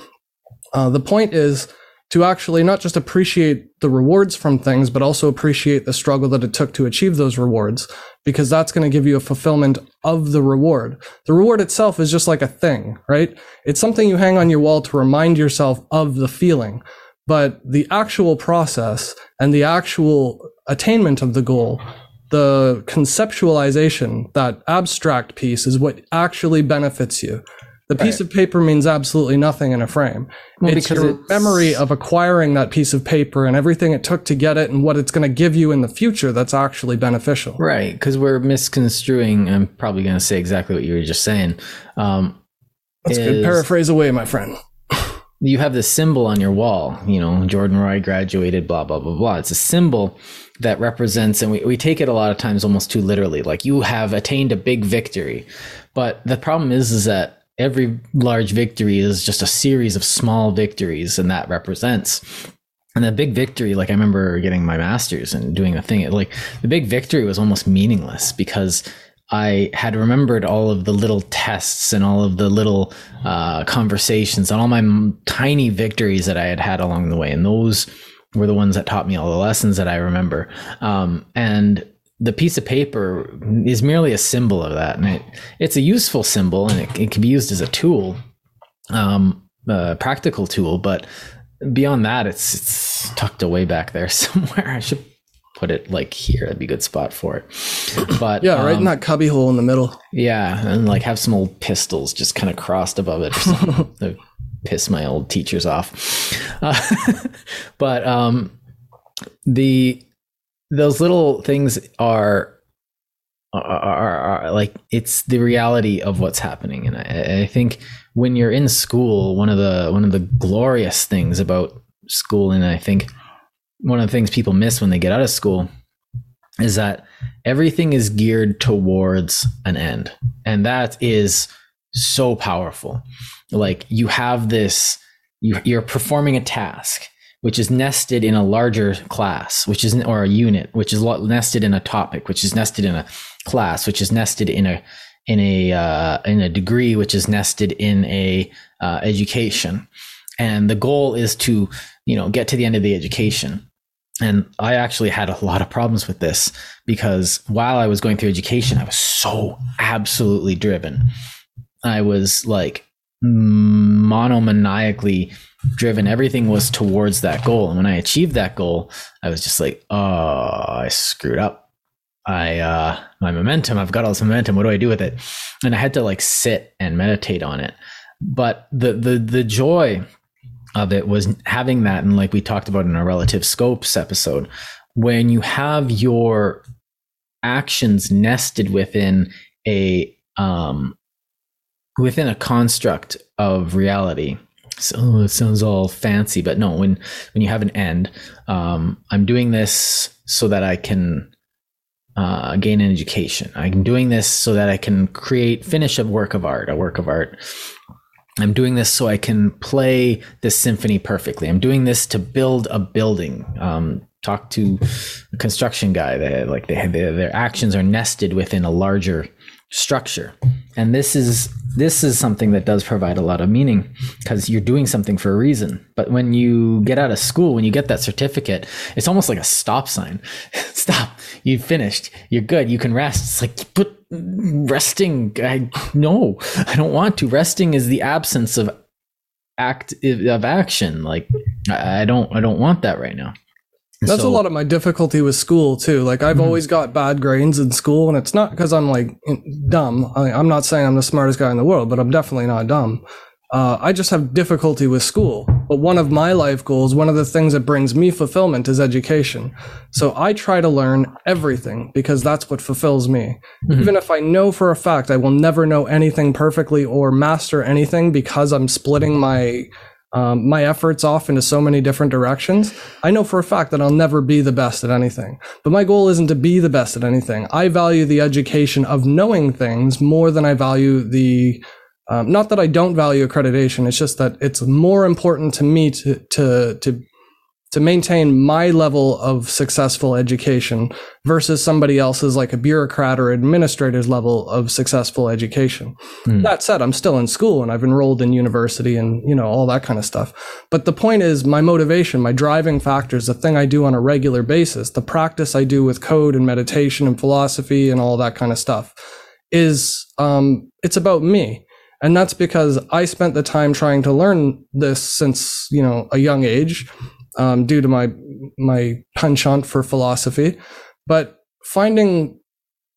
B: Uh, the point is to actually not just appreciate the rewards from things, but also appreciate the struggle that it took to achieve those rewards, because that's going to give you a fulfillment of the reward. The reward itself is just like a thing, right? It's something you hang on your wall to remind yourself of the feeling. But the actual process and the actual attainment of the goal the conceptualization, that abstract piece is what actually benefits you. The piece right. of paper means absolutely nothing in a frame. Well, it's your it's... memory of acquiring that piece of paper and everything it took to get it and what it's going to give you in the future that's actually beneficial.
A: Right. Because we're misconstruing, I'm probably going to say exactly what you were just saying. Um,
B: that's is... good. Paraphrase away, my friend
A: you have this symbol on your wall, you know, Jordan Roy graduated, blah, blah, blah, blah. It's a symbol that represents, and we, we take it a lot of times almost too literally, like you have attained a big victory. But the problem is, is that every large victory is just a series of small victories, and that represents. And the big victory, like I remember getting my master's and doing the thing, like the big victory was almost meaningless because I had remembered all of the little tests and all of the little uh, conversations and all my m- tiny victories that I had had along the way. And those were the ones that taught me all the lessons that I remember. Um, and the piece of paper is merely a symbol of that. And it, it's a useful symbol and it, it can be used as a tool, um, a practical tool. But beyond that, it's, it's tucked away back there [laughs] somewhere. I should put it like here. That'd be a good spot for it. But
B: yeah, right um, in that cubby hole in the middle.
A: Yeah, and like have some old pistols just kind of crossed above it. to [laughs] piss my old teachers off. Uh, [laughs] but um, the those little things are are, are, are, like it's the reality of what's happening and I, I, think when you're in school one of the one of the glorious things about school and i think one of the things people miss when they get out of school is that everything is geared towards an end. And that is so powerful. Like you have this, you, you're performing a task which is nested in a larger class, which is or a unit, which is nested in a topic, which is nested in a class, which is nested in a in a uh, in a degree, which is nested in a uh, education, and the goal is to you know get to the end of the education And I actually had a lot of problems with this because while I was going through education, I was so absolutely driven. I was like monomaniacally driven. Everything was towards that goal. And when I achieved that goal, I was just like, oh, I screwed up. I, uh, my momentum, I've got all this momentum. What do I do with it? And I had to like sit and meditate on it. But the, the, the joy of it was having that. And like we talked about in our relative scopes episode, when you have your actions nested within a, um, within a construct of reality. So it sounds all fancy, but no. When when you have an end, um, I'm doing this so that I can uh, gain an education. I'm doing this so that I can create, finish a work of art, a work of art. I'm doing this so I can play this symphony perfectly. I'm doing this to build a building. Um, talk to a construction guy. They like they, they, their actions are nested within a larger structure and this is this is something that does provide a lot of meaning because you're doing something for a reason. But when you get out of school when you get that certificate it's almost like a stop sign. [laughs] Stop. You finished. You're good. You can rest. It's like but resting i no. I don't want to. Resting is the absence of act of action. Like i don't i don't want that right now
B: that's so, a lot of my difficulty with school too. Like I've mm-hmm. always got bad grades in school, and it's not because I'm like dumb. I, am not saying I'm the smartest guy in the world, but I'm definitely not dumb. Uh, I just have difficulty with school. But one of my life goals, one of the things that brings me fulfillment is education. So I try to learn everything because that's what fulfills me. Mm-hmm. Even if I know for a fact I will never know anything perfectly or master anything because I'm splitting my um, my efforts off into so many different directions, I know for a fact that I'll never be the best at anything. But my goal isn't to be the best at anything. I value the education of knowing things more than I value the um, not that I don't value accreditation. It's just that it's more important to me to to to to maintain my level of successful education versus somebody else's like a bureaucrat or administrator's level of successful education. Mm. That said, I'm still in school and I've enrolled in university and, you know, all that kind of stuff. But the point is my motivation, my driving factors, the thing I do on a regular basis, the practice I do with code and meditation and philosophy and all that kind of stuff is, um, it's about me. And that's because I spent the time trying to learn this since, you know, a young age um, due to my my penchant for philosophy, but finding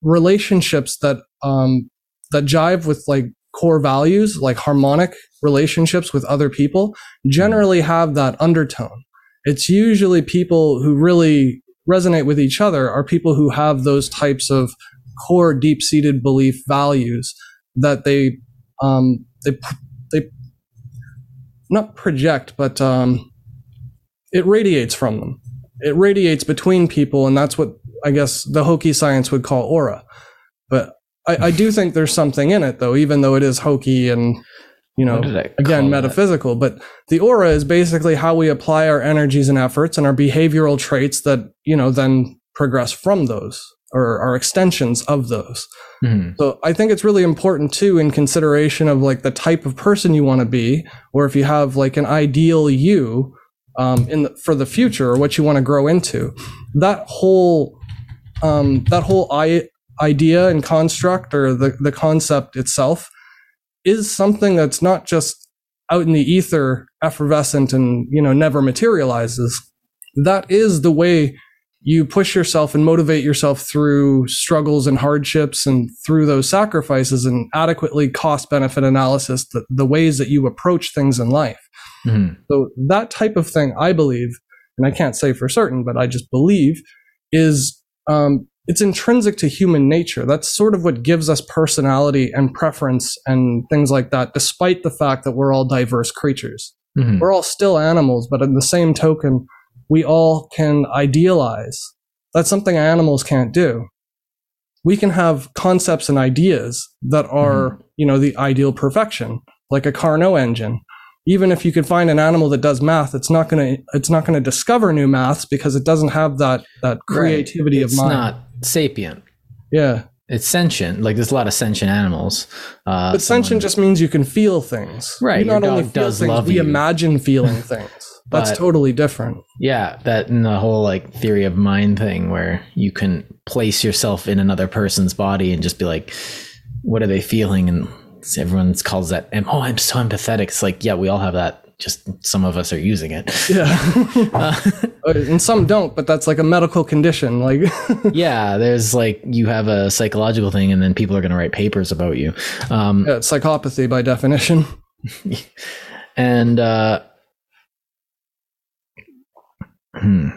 B: relationships that um, that jive with like core values, like harmonic relationships with other people, generally have that undertone. It's usually people who really resonate with each other are people who have those types of core, deep-seated belief values that they um, they they not project, but um, it radiates from them. It radiates between people, and that's what I guess the hokey science would call aura. But I, I do think there's something in it, though, even though it is hokey and you know again metaphysical. That? But the aura is basically how we apply our energies and efforts and our behavioral traits that you know then progress from those or are extensions of those. Mm-hmm. So I think it's really important too in consideration of like the type of person you want to be, or if you have like an ideal you, um, in the, for the future or what you want to grow into. That whole um, that whole I- idea and construct or the, the concept itself is something that's not just out in the ether, effervescent, and you know never materializes. That is the way you push yourself and motivate yourself through struggles and hardships and through those sacrifices and adequately cost benefit analysis the, the ways that you approach things in life Mm-hmm. So that type of thing, I believe, and I can't say for certain, but I just believe, is um, it's intrinsic to human nature. That's sort of what gives us personality and preference and things like that, despite the fact that we're all diverse creatures. Mm-hmm. We're all still animals, but in the same token, we all can idealize. That's something animals can't do. We can have concepts and ideas that are, mm-hmm. you know, the ideal perfection, like a Carnot engine even if you could find an animal that does math, it's not going to it's not to discover new maths because it doesn't have that that creativity
A: right.
B: of mind.
A: It's not sapient.
B: Yeah.
A: It's sentient. Like there's a lot of sentient animals.
B: Uh, but sentient just means you can feel things.
A: Right.
B: You not only feel things, we you. imagine feeling [laughs] things. That's
A: But-
B: totally different.
A: Yeah, that and the whole like theory of mind thing where you can place yourself in another person's body and just be like, what are they feeling? And everyone calls that, oh, I'm so empathetic. It's like, yeah, we all have that. Just some of us are using it.
B: Yeah. [laughs] [laughs] and some don't, but that's like a medical condition. Like, [laughs]
A: yeah, there's like you have a psychological thing, and then people are going to write papers about you. Um,
B: yeah, psychopathy by definition.
A: and uh, hmm.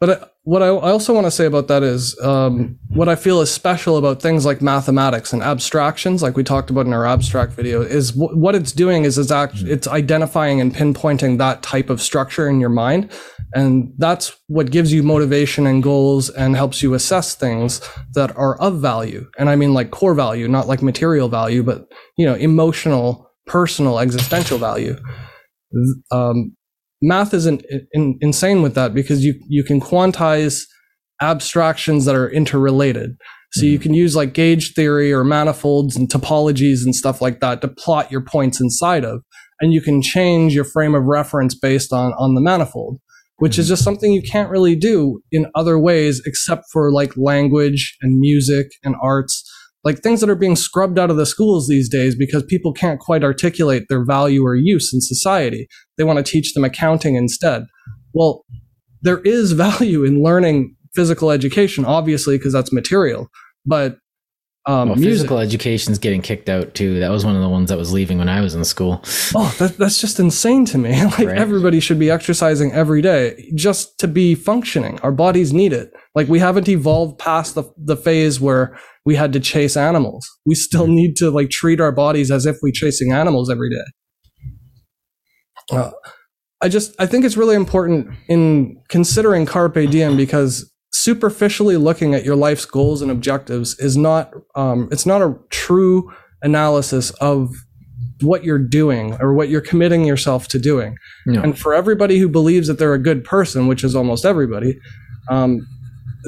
B: But I, what I, I also want to say about that is um, what I feel is special about things like mathematics and abstractions, like we talked about in our abstract video, is w- what it's doing is it's, act- it's identifying and pinpointing that type of structure in your mind. And that's what gives you motivation and goals and helps you assess things that are of value. And I mean like core value, not like material value, but, you know, emotional, personal, existential value. Um, math isn't in, insane with that because you you can quantize abstractions that are interrelated. So you mm-hmm. can use like gauge theory or manifolds and topologies and stuff like that to plot your points inside of, and you can change your frame of reference based on on the manifold, which is mm-hmm. just something you can't really do in other ways except for like language and music and arts. Like things that are being scrubbed out of the schools these days because people can't quite articulate their value or use in society they want to teach them accounting instead. Well, there is value in learning physical education, obviously, because that's material. But um,
A: well, physical education's getting kicked out too. That was one of the ones that was leaving when I was in school.
B: oh, that, that's just insane to me. [laughs] like
A: Right.
B: everybody should be exercising every day just to be functioning. Our bodies need it. Like we haven't evolved past the the phase where we had to chase animals. We still need to like treat our bodies as if we're chasing animals every day. Uh, I just I think it's really important in considering carpe diem because superficially looking at your life's goals and objectives is not um, it's not a true analysis of what you're doing or what you're committing yourself to doing.
A: No.
B: And for everybody who believes that they're a good person, which is almost everybody, um,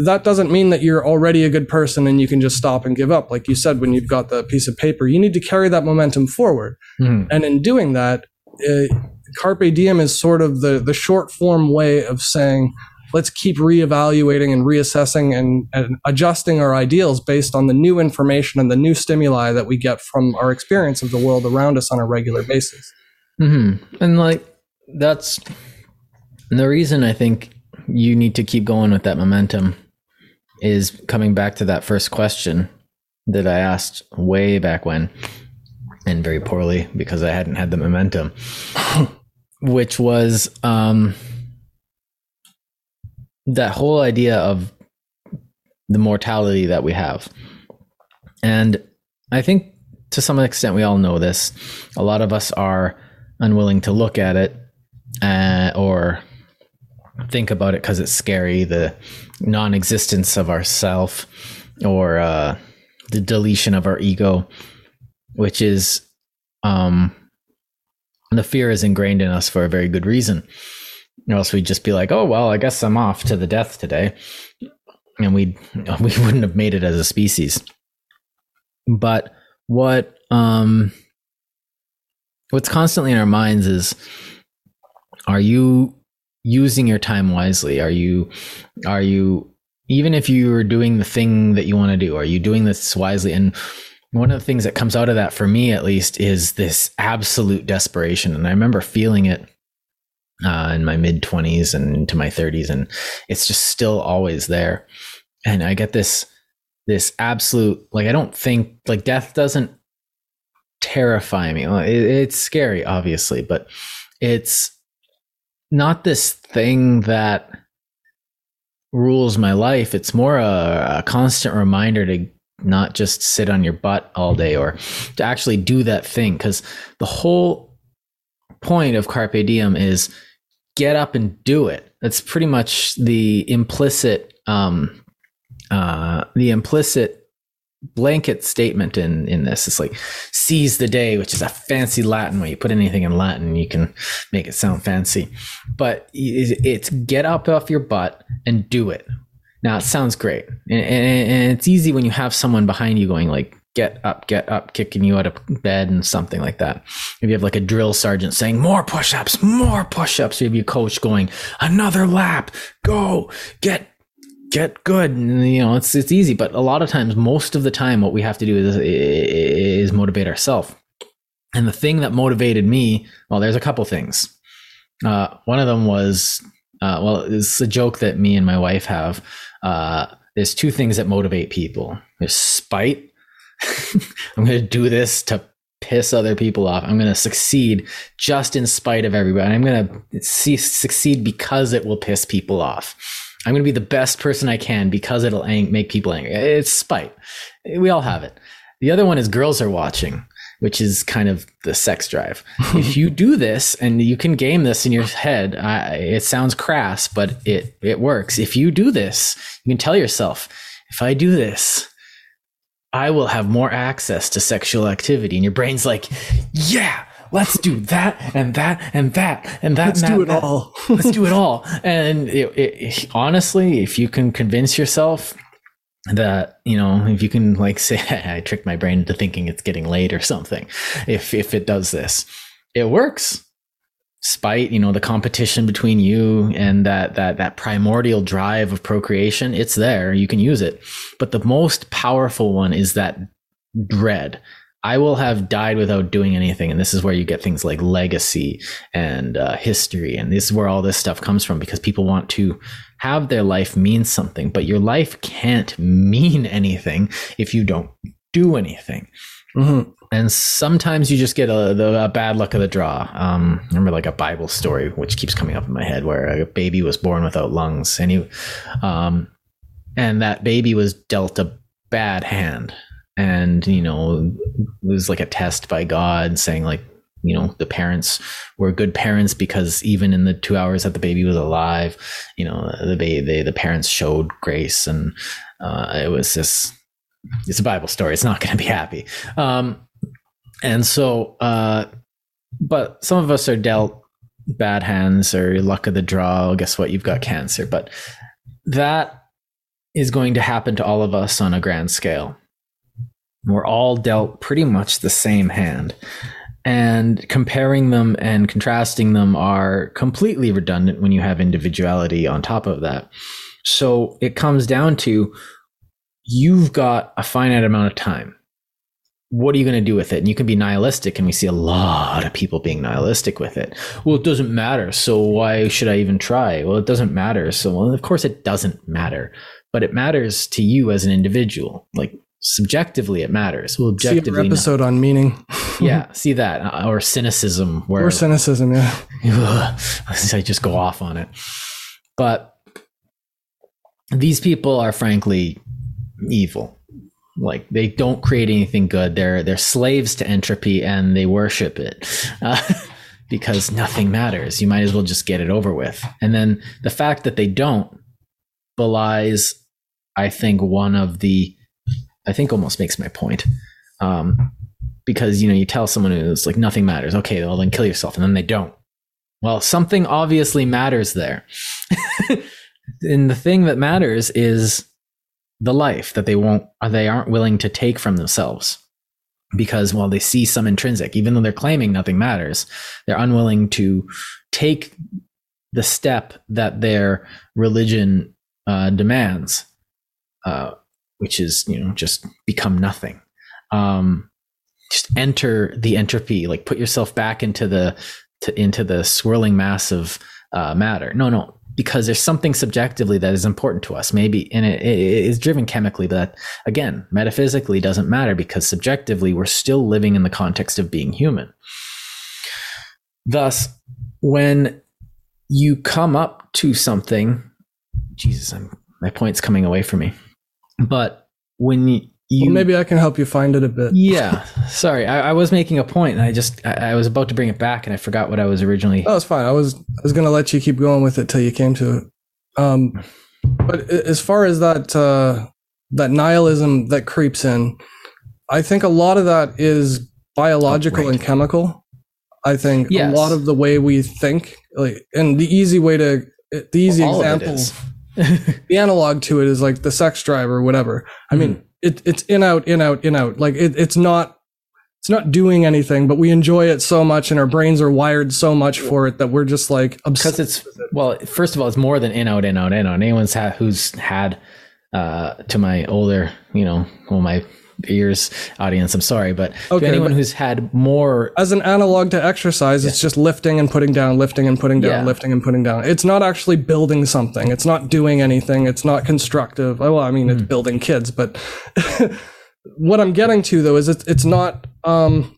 B: that doesn't mean that you're already a good person and you can just stop and give up. Like you said, when you've got the piece of paper, you need to carry that momentum forward.
A: Mhm.
B: And in doing that, uh, carpe diem is sort of the the short form way of saying let's keep reevaluating and reassessing and, and adjusting our ideals based on the new information and the new stimuli that we get from our experience of the world around us on a regular basis.
A: hmm And like that's the reason I think you need to keep going with that momentum is coming back to that first question that I asked way back when, and very poorly because I hadn't had the momentum, [laughs] which was um, that whole idea of the mortality that we have. And I think to some extent we all know this. A lot of us are unwilling to look at it uh, or think about it because it's scary the non-existence of ourself or uh, the deletion of our ego which is um, the fear is ingrained in us for a very good reason. Or else we'd just be like oh well i guess i'm off to the death today. And we [laughs] we wouldn't have made it as a species. But what um what's constantly in our minds is are you using your time wisely? Are you are you even if you are doing the thing that you want to do are you doing this wisely? And one of the things that comes out of that for me at least is this absolute desperation. And i remember feeling it uh, in my mid 20s and into my 30s and it's just still always there. And i get this this absolute like i don't think like death doesn't terrify me. It, it's scary obviously but it's not this thing that rules my life. It's more a, a constant reminder to not just sit on your butt all day or to actually do that thing because the whole point of carpe diem is get up and do it. That's pretty much the implicit um uh the implicit blanket statement in in this. It's like seize the day which is a fancy latin. When you put anything in latin you can make it sound fancy. But it's get up off your butt and do it now it sounds great. And, it's easy when you have someone behind you going like get get up, get up, kicking you out of bed and something like that. If you have like a drill sergeant saying more push-ups, more push-ups, maybe a coach going another lap, go, get get good. And you know it's it's easy. But a lot of times most of the time what we have to do is is motivate ourselves. And the thing that motivated me well there's a couple things. Uh, one of them was uh, well it's a joke that me and my wife have uh, there's two things that motivate people there's spite [laughs] i'm going to do this to piss other people off i'm going to succeed just in spite of everybody i'm going to succeed because it will piss people off I'm going to be the best person I can because it'll ang- make people angry. It's spite. We all have it. The other one is girls are watching, which is kind of the sex drive. [laughs] if you do this and you can game this in your head, I, it sounds crass, but it it works. If you do this, you can tell yourself, if I do this, I will have more access to sexual activity. And your brain's like, yeah, let's do that and that and that and that.
B: Let's
A: and that,
B: do it
A: that.
B: all.
A: let's do it all. And it, it, honestly, if you can convince yourself that you know, if you can like [laughs] say, I tricked my brain into thinking it's getting late or something, if if it does this, it works. Spite, you know, the competition between you and that that that primordial drive of procreation, it's there. You can use it. But the most powerful one is that dread I will have died without doing anything. And this is where you get things like legacy and uh, history. And this is where all this stuff comes from because people want to have their life mean something, but your life can't mean anything if you don't do anything.
B: Mm-hmm.
A: And sometimes you just get a, the, a bad luck of the draw. Um, I remember like a Bible story, which keeps coming up in my head, where a baby was born without lungs, and he, um, and that baby was dealt a bad hand and you know it was like a test by god saying like you know the parents were good parents because even in the two hours that the baby was alive you know the baby the parents showed grace and uh, it was this it's a bible story. It's not going to be happy. Um, and so uh, but some of us are dealt bad hands or luck of the draw. Guess what? You've got cancer. But that is going to happen to all of us on a grand scale we're all dealt pretty much the same hand. And comparing them and contrasting them are completely redundant when you have individuality on top of that. So it comes down to you've got a finite amount of time. What are you going to do with it? And you can be nihilistic, and we see a lot of people being nihilistic with it. Well, it doesn't matter. So why should I even try? Well, it doesn't matter. So, well, of course, it doesn't matter, but it matters to you as an individual. Like subjectively it matters. Well, objectively,
B: see episode not. on meaning. [laughs]
A: yeah, [laughs] see that uh, or cynicism, where
B: or cynicism. Yeah, [laughs]
A: I just go off on it. But these people are frankly evil. Like they don't create anything good. They're they're slaves to entropy and they worship it. Uh, because nothing matters. You might as well just get it over with. And then the fact that they don't belies, I think, one of the I think almost makes my point. Um, because you know you tell someone who's like nothing matters. Okay, well then kill yourself, and then they don't. Well, something obviously matters there, [laughs] and the thing that matters is the life that they won't they aren't willing to take from themselves because while they see some intrinsic even though they're claiming nothing matters they're unwilling to take the step that their religion uh, demands uh, which is you know just become nothing. Um just enter the entropy like put yourself back into the to, into the swirling mass of uh, matter. No no because there's something subjectively that is important to us. Maybe and it, it is driven chemically but that, again metaphysically doesn't matter because subjectively we're still living in the context of being human. Thus when you come up to something jesus I'm, my point's coming away from me but when you,
B: well, maybe I can help you find it a bit.
A: yeah. Sorry, I, I, was making a point, and I just I, I, was about to bring it back, and I forgot what I was originally.
B: Oh, it's fine. I was I was gonna let you keep going with it till you came to it. Um, but as far as that uh, that nihilism that creeps in, I think a lot of that is biological oh, right. and chemical. I think yes. a lot of the way we think, like, and the easy way to the easy well, example [laughs] the analog to it is like the sex drive or whatever. I mean, mm-hmm. it, it's in out in out in out. Like it, it's not it's not doing anything, but we enjoy it so much, and our brains are wired so much for it that we're just like
A: because it's well first of all it's more than in out in out in out anyone's had who's had uh to my older you know well my ears audience i'm sorry but
B: Okay,
A: to anyone
B: but-
A: who's had more
B: As an analog to exercise, it's just lifting and putting down, lifting and putting down,
A: Yeah.
B: lifting and putting down. It's not actually building something. It's not doing anything. It's not constructive. Well, I mean,
A: Hmm.
B: it's building kids, but [laughs] what I'm getting to though is it's it's not. Um,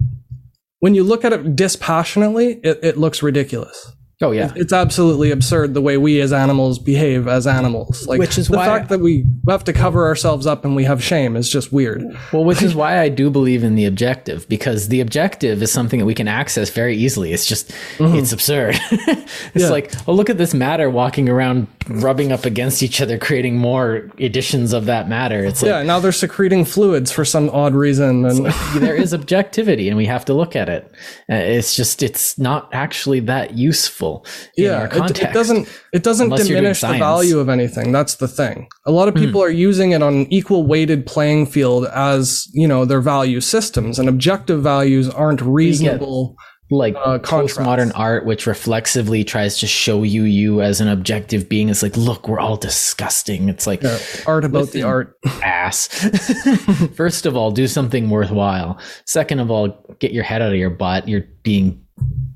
B: when you look at it dispassionately, it, it looks ridiculous.
A: Oh yeah
B: It's absolutely absurd the way we as animals behave as animals. Like
A: Which is
B: the
A: why-
B: fact that we have to cover ourselves up and we have shame is just weird.
A: Well, which is why I do believe in the objective because the objective is something that we can access very easily. It's just, it's absurd. [laughs] it's
B: Yeah.
A: like, oh, look at this matter walking around, rubbing up against each other, creating more editions of that matter. It's like,
B: Yeah, now they're secreting fluids for some odd reason, and
A: there is objectivity and we have to look at it. Uh, it's just, it's not actually that useful
B: yeah, it, it doesn't it doesn't
A: Unless you're doing
B: diminish the value of anything. That's the thing. A lot of people are using it on an equal weighted playing field as you know their value systems, and objective values aren't reasonable.
A: like
B: uh,
A: postmodern art, which reflexively tries to show you you as an objective being. It's like, look, we're all disgusting. It's like,
B: Yeah, art about the art.
A: ass. [laughs] First of all, do something worthwhile. Second of all, get your head out of your butt. You're being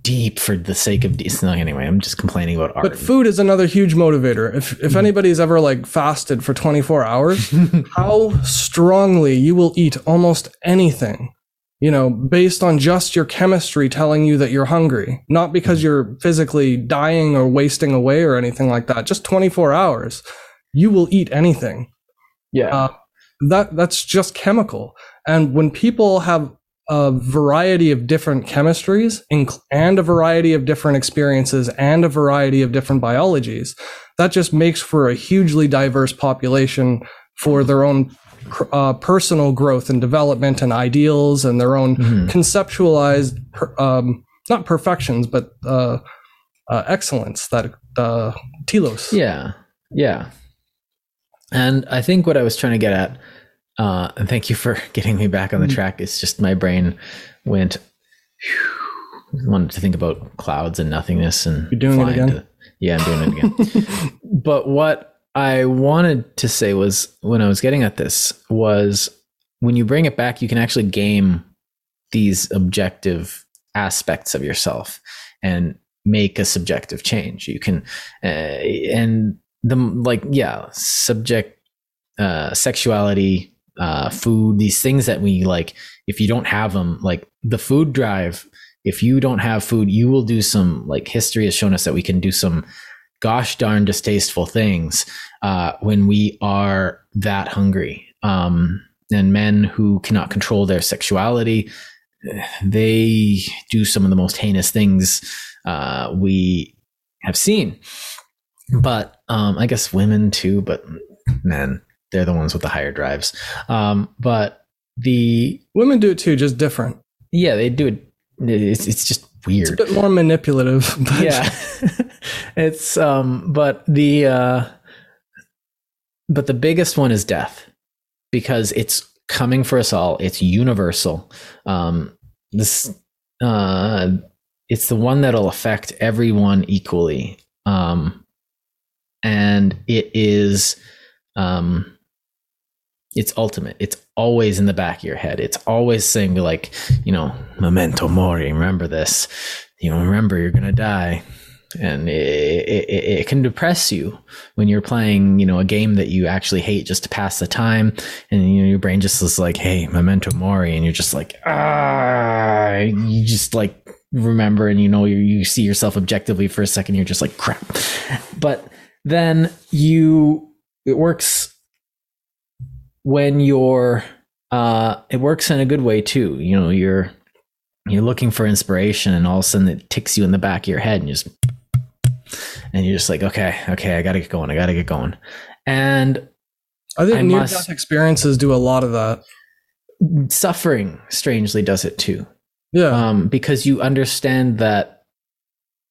A: deep for the sake of de- no, anyway. I'm just complaining about art.
B: But food is another huge motivator. If if anybody's ever like fasted for 24 hours, [laughs] how strongly you will eat almost anything, you know, based on just your chemistry telling you that you're hungry, not because you're physically dying or wasting away or anything like that. Just 24 hours, you will eat anything.
A: yeah,
B: uh, That that's just chemical. And when people have a variety of different chemistries and a variety of different experiences and a variety of different biologies, that just makes for a hugely diverse population for their own uh, personal growth and development and ideals and their own
A: Mhm.
B: conceptualized, per, um, not perfections, but uh, uh, excellence that uh, telos.
A: yeah, yeah. And I think what I was trying to get at, uh, and thank you for [laughs] getting me back on the
B: Mhm.
A: track. It's just my brain went. wanted to think about clouds and nothingness and
B: You're doing it again?
A: yeah, I'm doing it again. [laughs] but what I wanted to say was when I was getting at this was when you bring it back, you can actually game these objective aspects of yourself and make a subjective change. You can, uh, and the like, yeah, subject, uh, sexuality, uh, food, these things that we like, if you don't have them, like the food drive, if you don't have food, you will do some, like history has shown us that we can do some gosh darn distasteful things uh, when we are that hungry. Um, and men who cannot control their sexuality, they do some of the most heinous things uh, we have seen. But um, I guess women too, but men, they're the ones with the higher drives. Um, but the,
B: Women do it too, just different.
A: yeah, they do it. It's, it's just weird
B: It's a bit more manipulative. [laughs] But
A: yeah [laughs] it's um but the uh but the biggest one is death because it's coming for us all it's universal um this uh it's the one that'll affect everyone equally um and it is um it's ultimate. It's always in the back of your head. It's always saying like you know memento mori remember this. You know remember you're gonna die. And it, it, it it can depress you when you're playing you know a game that you actually hate just to pass the time. And you know your brain just is like hey memento mori. And you're just like ah. You just like remember and you know you, you see yourself objectively for a second you're just like crap. But then you it works when you're uh it works in a good way too you know you're you're looking for inspiration and all of a sudden it ticks you in the back of your head and you just and you're just like okay okay i gotta get going i gotta get going and
B: I think
A: I
B: near
A: must-
B: death experiences do a lot of that.
A: suffering strangely does it too
B: Yeah.
A: um, because you understand that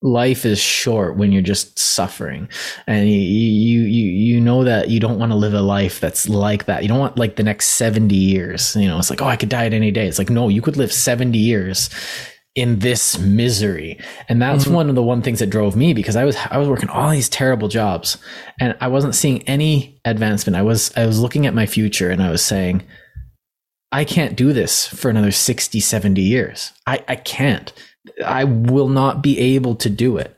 A: life is short when you're just suffering. And you you you, you know that you don't want to live a life that's like that. You don't want like the next 70 years you know it's like oh i could die at any day. It's like no you could live 70 years in this misery. And that's mm-hmm. one of the one things that drove me because i was i was working all these terrible jobs and i wasn't seeing any advancement. I was i was looking at my future and i was saying i can't do this for another 60 70 years. I i can't I will not be able to do it.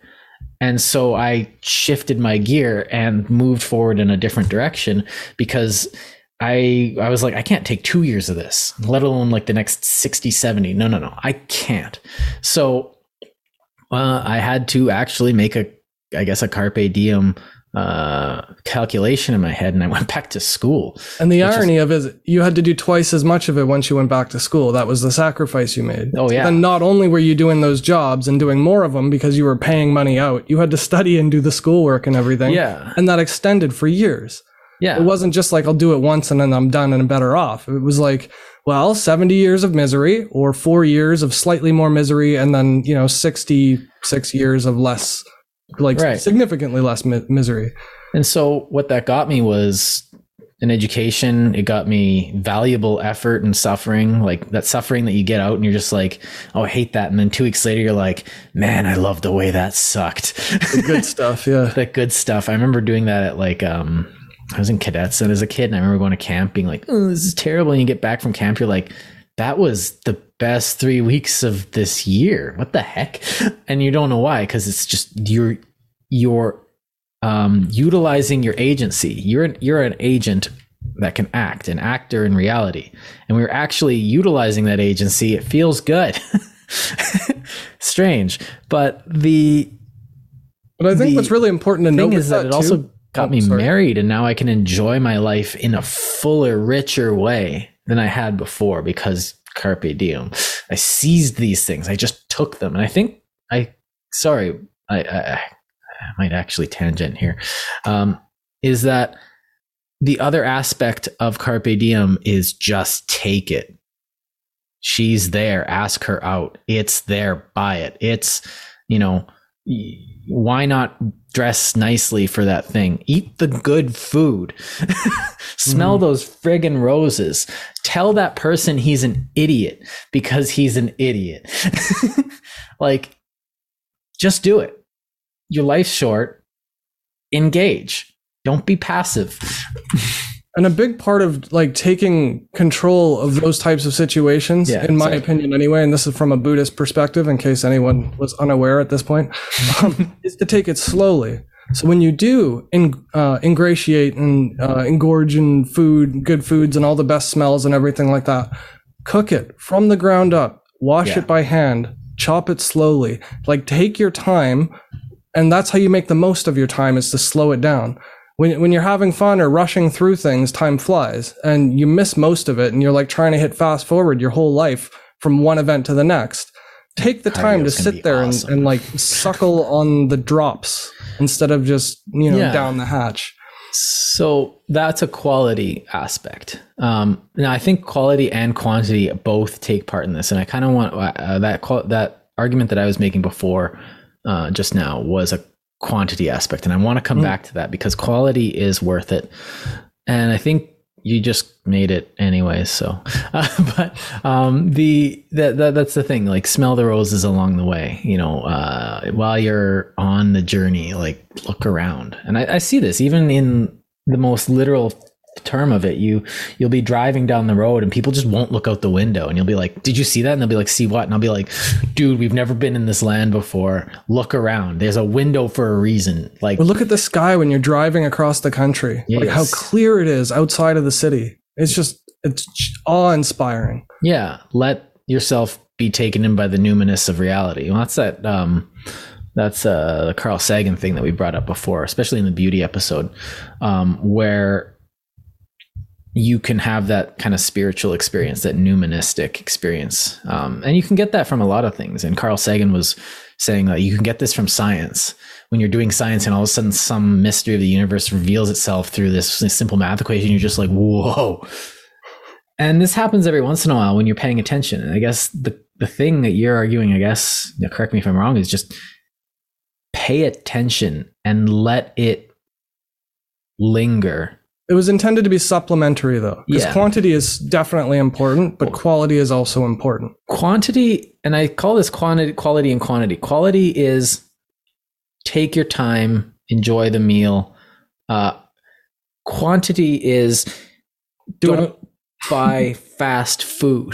A: And so I shifted my gear and moved forward in a different direction because I I was like I can't take 2 years of this, let alone like the next 60 70. No, no, no. I can't. So uh, I had to actually make a I guess a carpe diem uh, calculation in my head and I [laughs] went back to school.
B: And the irony is, of it is you had to do twice as much of it once you went back to school. That was the sacrifice you made.
A: Oh yeah.
B: And not only were you doing those jobs and doing more of them because you were paying money out, you had to study and do the schoolwork and everything.
A: Yeah.
B: And that extended for years.
A: Yeah.
B: It wasn't just like I'll do it once and then I'm done and I'm better off. It was like, well, 70 years of misery or 4 years of slightly more misery and then, you know, 66 years of less like right. significantly less mi- misery.
A: And so what that got me was an education. It got me valuable effort and suffering, like that suffering that you get out and you're just like, oh, I hate that. And then two weeks later, you're like, man, I love the way that sucked.
B: The good [laughs] stuff. Yeah.
A: that good stuff. I remember doing that at like, um, I was in cadets and as a kid and I remember going to camp being like, oh, this is terrible. And you get back from camp, you're like, that was the best three weeks of this year. What the heck? And you don't know why, because it's just you're you're um, utilizing your agency. You're an, you're an agent that can act, an actor in reality, and we're actually utilizing that agency. It feels good. [laughs] Strange, but the
B: but I think what's really important to know
A: is that, that it too, also got oh, me sorry. married, and now I can enjoy my life in a fuller, richer way than I had before because carpe diem. I seized these things. I just took them, and I think I. Sorry, I, I, I might actually tangent here. Um, is that the other aspect of carpe diem is just take it. She's there. Ask her out. It's there. Buy it. It's you know why not dress nicely for that thing? Eat the good food. [laughs] Smell mm. those friggin' roses. Tell that person he's an idiot because he's an idiot. [laughs] like, just do it. Your life's short. Engage. Don't be passive. [laughs]
B: And a big part of like taking control of those types of situations, yeah, in my sorry. opinion anyway, and this is from a Buddhist perspective, in case anyone was unaware at this point, [laughs] um, is to take it slowly. So when you do in, uh, ingratiate and uh, engorge in food, good foods, and all the best smells and everything like that, cook it from the ground up, wash yeah. it by hand, chop it slowly. Like take your time, and that's how you make the most of your time is to slow it down when when you're having fun or rushing through things, time flies and you miss most of it and you're like trying to hit fast forward your whole life from one event to the next. Take the time to sit there awesome. and, and like suckle on the drops instead of just, you know, yeah. down the hatch.
A: So that's a quality aspect. Um, now I think quality and quantity both take part in this, and I kind of want uh, that that argument that I was making before, uh, just now, was a quantity aspect. And I want to come mm. back to that because quality is worth it. And I think you just made it anyways. So, [laughs] uh, but um, the that, that that's the thing. Like, smell the roses along the way. You know, uh, while you're on the journey, like look around. And I, I see this even in the most literal term of it you you'll be driving down the road and people just won't look out the window and you'll be like did you see that? And they'll be like see what? And i'll be like dude we've never been in this land before. Look around. There's a window for a reason. Like
B: look at the sky when you're driving across the country. Yes. like how clear it is outside of the city. It's just it's awe-inspiring.
A: Yeah. Let yourself be taken in by the numinous of reality. Well that's that um that's uh, the Carl Sagan thing that we brought up before, especially in the beauty episode, um, where you can have that kind of spiritual experience, that nuministic experience. Um, and you can get that from a lot of things. And Carl Sagan was saying that you can get this from science. When you're doing science and all of a sudden some mystery of the universe reveals itself through this, simple math equation, you're just like, whoa. And this happens every once in a while when you're paying attention. And I guess the, the thing that you're arguing, I guess, correct me if I'm wrong, is just pay attention and let it linger.
B: It was intended to be supplementary though, because
A: Yeah.
B: quantity is definitely important, but quality is also important.
A: Quantity, and I call this quantity, quality and quantity. Quality is take your time, enjoy the meal. Uh, quantity is
B: Do
A: don't
B: it. [laughs]
A: buy fast food.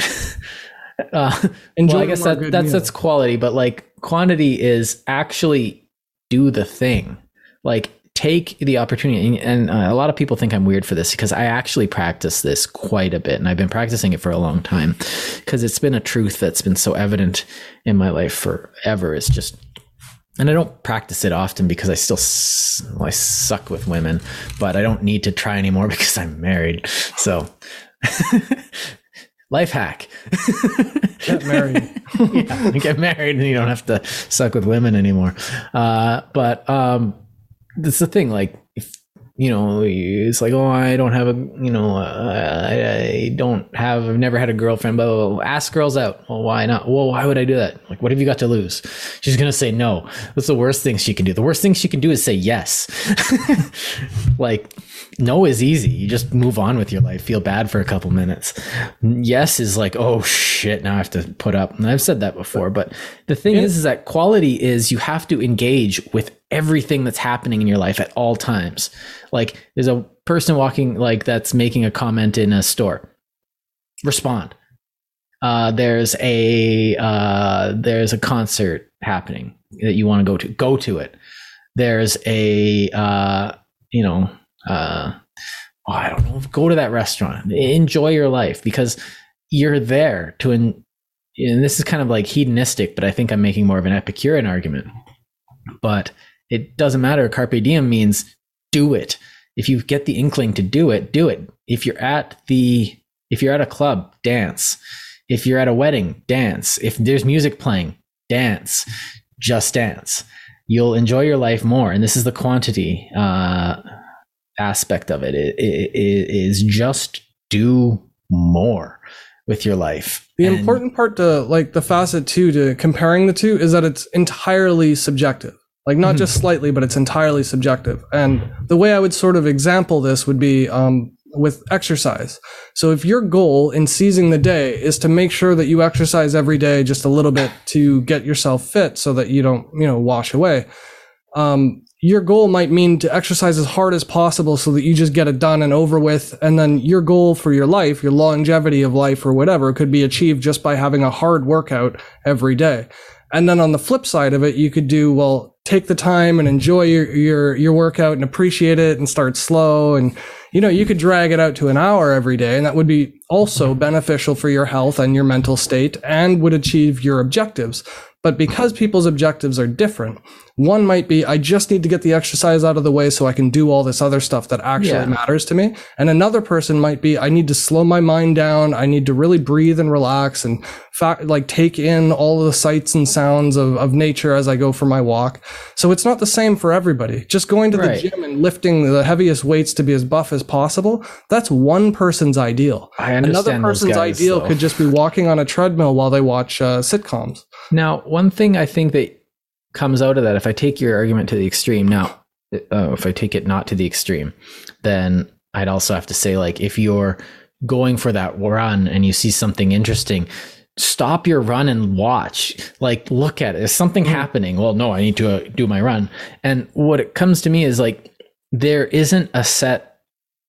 A: [laughs] uh,
B: Enjoy
A: well, I guess that, that's
B: meal.
A: that's quality, but like quantity is actually do the thing. Like take the opportunity, and, and uh, a lot of people think I'm weird for this because I actually practice this quite a bit, and I've been practicing it for a long time because it's been a truth that's been so evident in my life forever. It's just. And I don't practice it often because I still well, I suck with women, but I don't need to try anymore [laughs] because I'm married. So, [laughs] life hack.
B: Get married. [laughs]
A: yeah, get married and you don't have to suck with women anymore. Uh, but um, that's the thing. Like, if you know, it's like, oh, I don't have a, you know, uh, I, I don't have, I've never had a girlfriend. But ask girls out. Well, why not? Well, why would I do that? Like, what have you got to lose? She's gonna say no. That's the worst thing she can do. The worst thing she can do is say yes. [laughs] like. No is easy. You just move on with your life, feel bad for a couple minutes. Yes is like, oh shit, now I have to put up. And I've said that before, but the thing is, is that quality is you have to engage with everything that's happening in your life at all times. Like there's a person walking like that's making a comment in a store. Respond. Uh, there's a uh, there's a concert happening that you want to go to. Go to it. There's a uh, you know uh, oh, I don't know. Go to that restaurant. Enjoy your life because you're there to. En- and this is kind of like hedonistic, but I think I'm making more of an Epicurean argument. But it doesn't matter. Carpe diem means do it. If you get the inkling to do it, do it. If you're at the if you're at a club, dance. If you're at a wedding, dance. If there's music playing, dance. Just dance. You'll enjoy your life more. And this is the quantity uh, aspect of it. It, it. it is just do more with your life.
B: The
A: And-
B: important part to like the facet too to comparing the two is that it's entirely subjective. Like not
A: Mhm.
B: just slightly, but it's entirely subjective. And the way I would sort of example this would be um, with exercise. So if your goal in seizing the day is to make sure that you exercise every day just a little bit to get yourself fit so that you don't, you know, wash away, um, your goal might mean to exercise as hard as possible so that you just get it done and over with. And then your goal for your life, your longevity of life or whatever could be achieved just by having a hard workout every day. And then on the flip side of it, you could do, well, take the time and enjoy your, your, your workout and appreciate it and start slow. And, you know, you could drag it out to an hour every day and that would be also beneficial for your health and your mental state and would achieve your objectives. But because people's objectives are different, one might be, I just need to get the exercise out of the way so I can do all this other stuff that actually
A: Yeah.
B: matters to me. And another person might be, I need to slow my mind down. I need to really breathe and relax and fa- like take in all the sights and sounds of, of nature as I go for my walk. So it's not the same for everybody. Just going to
A: Right.
B: the gym and lifting the heaviest weights to be as buff as possible, that's one person's ideal.
A: I
B: Another
A: understand those
B: person's
A: guys,
B: ideal
A: though.
B: could just be walking on a treadmill while they watch uh, sitcoms.
A: Now, one thing I think that comes out of that, if I take your argument to the extreme, now, uh, if I take it not to the extreme, then I'd also have to say, like, if you're going for that run and you see something interesting, stop your run and watch. Like, look at it. Is something happening? Well, no, I need to uh, do my run. And what it comes to me is like, there isn't a set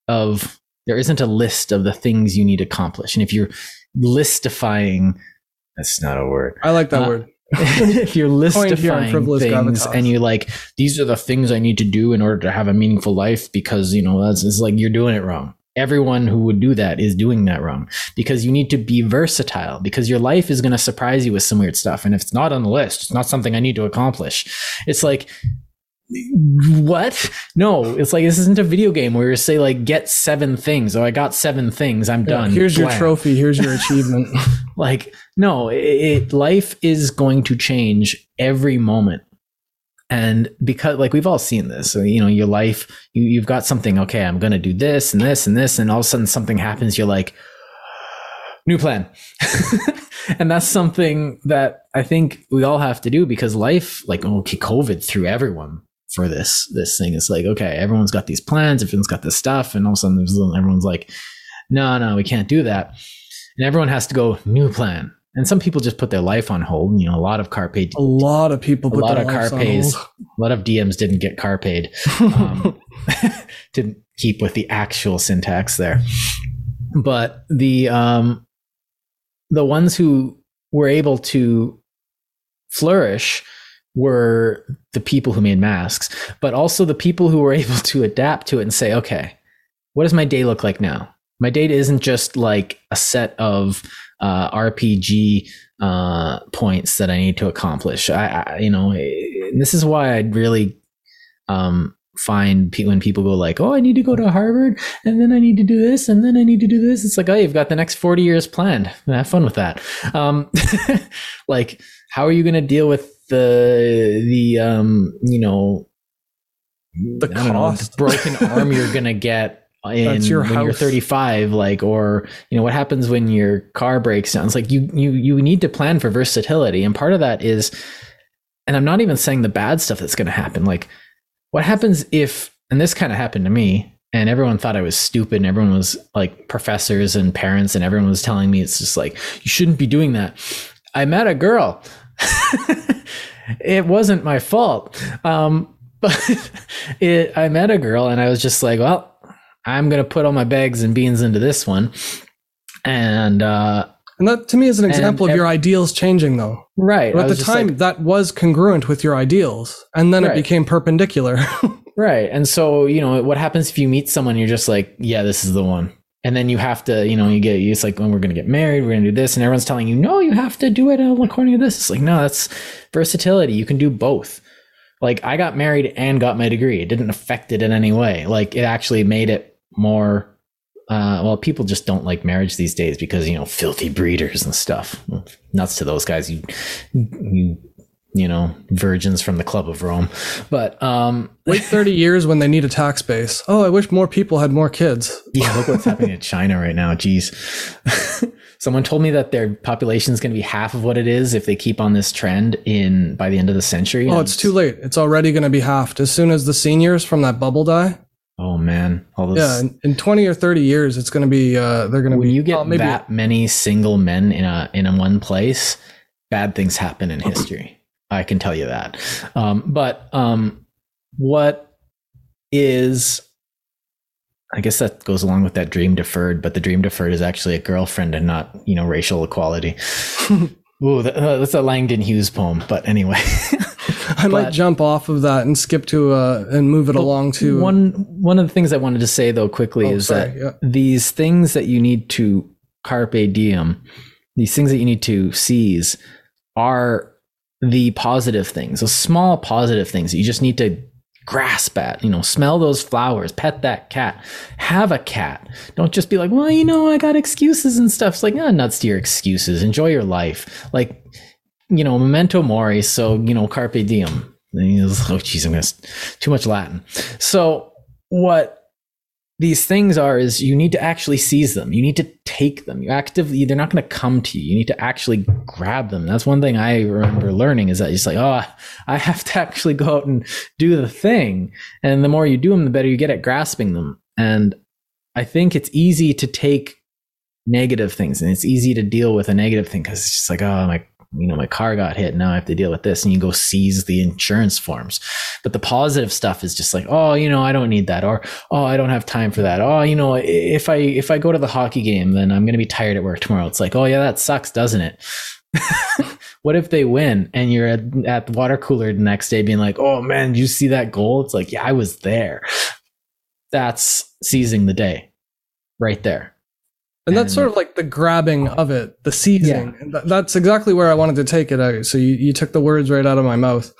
A: of, there isn't a list of the things you need to accomplish. And if you're listifying, that's not a word
B: I like that
A: Uh,
B: word. [laughs]
A: if you're
B: Coined here on
A: listifying things and you like these are the things I need to do in order to have a meaningful life because you know that's it's like you're doing it wrong. Everyone who would do that is doing that wrong because you need to be versatile because your life is going to surprise you with some weird stuff and if it's not on the list, it's not something I need to accomplish. It's like what? No, it's like this isn't a video game where you say like get seven things. Oh, I got seven things. I'm
B: Yeah,
A: done.
B: here's your trophy. Here's your [laughs] achievement.
A: like no it, it life is going to change every moment and because like we've all seen this so, you know your life you, you've got something okay i'm gonna do this and this and this and all of a sudden something happens you're like [sighs] new plan. [laughs] and that's something that I think we all have to do because life, like okay, COVID threw everyone for this this thing. It's like okay, everyone's got these plans, everyone's got this stuff, and all of a sudden everyone's like, no, no, we can't do that, and everyone has to go new plan. And some people just put their life on hold. You know, a lot of car paid.
B: A lot of people.
A: A lot of car pays. A lot of DMs didn't get car paid um, [laughs] [laughs] to keep with the actual syntax there. But the um, the ones who were able to flourish were the people who made masks, but also the people who were [laughs] able to adapt to it and say, okay, what does my day look like now? My day isn't just like a set of uh, RPG uh, points that I need to accomplish. I, I you know, this is why I'd really um, find when people go like, "Oh, I need to go to Harvard, and then I need to do this, and then I need to do this." It's like, oh, you've got the next forty years planned. Have fun with that. Um, [laughs] like, how are you going to deal with the the um, you know
B: the cost,
A: know, broken arm you're going [laughs] to get? In, your when house. you're 35 like or you know what happens when your car breaks down it's like you you you need to plan for versatility and part of that is and i'm not even saying the bad stuff that's going to happen like what happens if, and this kind of happened to me, and everyone thought I was stupid, and everyone was like professors and parents, and everyone was telling me it's just like, you shouldn't be doing that. I met a girl. [laughs] it wasn't my fault. Um, [laughs] but it, I met a girl, and I was just like, well, I'm going to put all my bags and beans into this one. And, uh,
B: and that to me is an example and, of your ideals changing, though.
A: Right.
B: But at the time, like, that was congruent with your ideals, and then right. it became perpendicular. [laughs]
A: right. And so, you know, what happens if you meet someone, you're just like, yeah, this is the one. And then you have to, you know, you get, it's like, when we're going to get married, we're going to do this. And everyone's telling you, no, you have to do it according to this. It's like, no, that's versatility. You can do both. Like, I got married and got my degree. It didn't affect it in any way. Like, it actually made it more uh, well, people just don't like marriage these days because you know filthy breeders and stuff. Nuts to those guys, you you you know virgins from the Club of Rome. But um,
B: wait thirty years when they need a tax base. Oh, I wish more people had more kids. [laughs]
A: yeah, look what's happening in China right now. Jeez. [laughs] Someone told me that their population is going to be half of what it is if they keep on this trend in by the end of the century.
B: Oh, it's too late. It's already going to be halved as soon as the seniors from that bubble die.
A: Oh man,
B: all. Yeah, in, in, twenty or thirty years, it's going to be. Uh, they're going to
A: be.
B: When
A: you get maybe, that many single men in a in a one place, bad things happen in [clears throat] history. I can tell you that. Um, but um, what is? I guess that goes along with that dream deferred, but the dream deferred is actually a girlfriend and not you know racial equality. [laughs] Ooh, that, uh, that's a Langston Hughes poem. But anyway. [laughs]
B: I might jump off of that and skip to uh, and move it along to
A: one. One of the things I wanted to say though quickly oh, is sorry, that yeah. these things that you need to carpe diem, these things that you need to seize, are the positive things, the small positive things that you just need to grasp at, you know, smell those flowers, pet that cat, have a cat. Don't just be like, well, you know, I got excuses and stuff. It's like, ah, nuts to your excuses. Enjoy your life. Like, you know, memento mori. So, you know, carpe diem. Oh, jeez, I'm going to, too much Latin. So, what these things are is you need to actually seize them. You need to take them. You actively, they're not going to come to you. You need to actually grab them. That's one thing I remember learning is that it's like, oh, I have to actually go out and do the thing. And the more you do them, the better you get at grasping them. And I think it's easy to take negative things and it's easy to deal with a negative thing because it's just like, oh, my you know, my car got hit. Now I have to deal with this. And you go seize the insurance forms. But the positive stuff is just like, oh, you know, I don't need that. Or, oh, I don't have time for that. Oh, you know, if I, if I go to the hockey game, then I'm going to be tired at work tomorrow. It's like, oh yeah, that sucks, doesn't it? [laughs] what if they win and you're at, at the water cooler the next day being like, oh man, you see that goal? It's like, yeah, I was there. That's seizing the day right there.
B: And, that's sort of like the grabbing of it, the seizing. Yeah. That's exactly where I wanted to take it out. So you, you took the words right out of my mouth.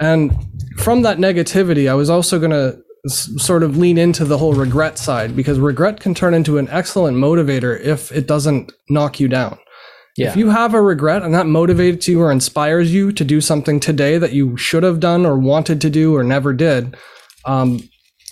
B: And from that negativity, I was also going to s- sort of lean into the whole regret side because regret can turn into an excellent motivator if it doesn't knock you down. Yeah. If you have a regret and that motivates you or inspires you to do something today that you should have done or wanted to do or never did, um,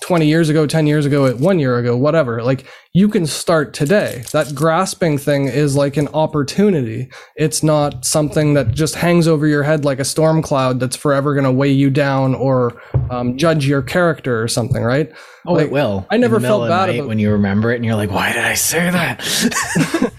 B: 20 years ago, 10 years ago, one year ago, whatever. Like you can start today. That grasping thing is like an opportunity. It's not something that just hangs over your head like a storm cloud that's forever going to weigh you down or um, judge your character or something, right?
A: Oh,
B: Like,
A: it will.
B: I never
A: In the middle
B: felt bad about-
A: when you remember it, and you're like, "Why did I say that?" [laughs]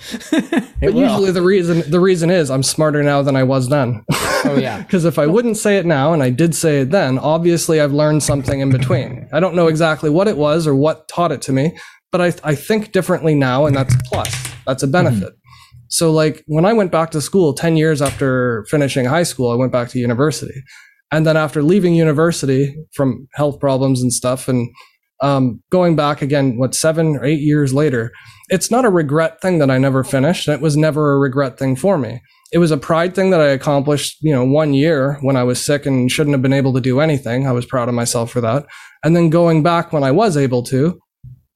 B: But
A: will.
B: usually the reason the reason is I'm smarter now than I was then.
A: oh yeah. [laughs]
B: Because if I wouldn't say it now and I did say it then, obviously I've learned something in between. I don't know exactly what it was or what taught it to me, but I, I think differently now, and that's plus. That's a benefit. So, like when I went back to school 10 years after finishing high school, I went back to university. And then after leaving university from health problems and stuff, and um, going back again, what, seven or eight years later, it's not a regret thing that I never finished. And it was never a regret thing for me it was a pride thing that I accomplished, you know, one year when I was sick and shouldn't have been able to do anything. I was proud of myself for that. And then going back when I was able to,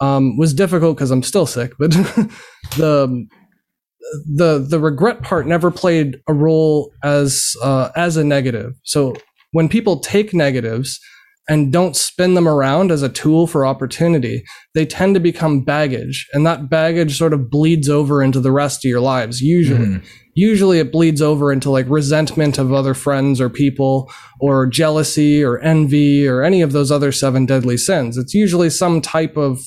B: um, was difficult because I'm still sick, but [laughs] the, the, the regret part never played a role as, uh, as a negative. So when people take negatives and don't spin them around as a tool for opportunity, they tend to become baggage and that baggage sort of bleeds over into the rest of your lives, usually
A: Mhm.
B: usually it bleeds over into like resentment of other friends or people or jealousy or envy or any of those other seven deadly sins it's usually some type of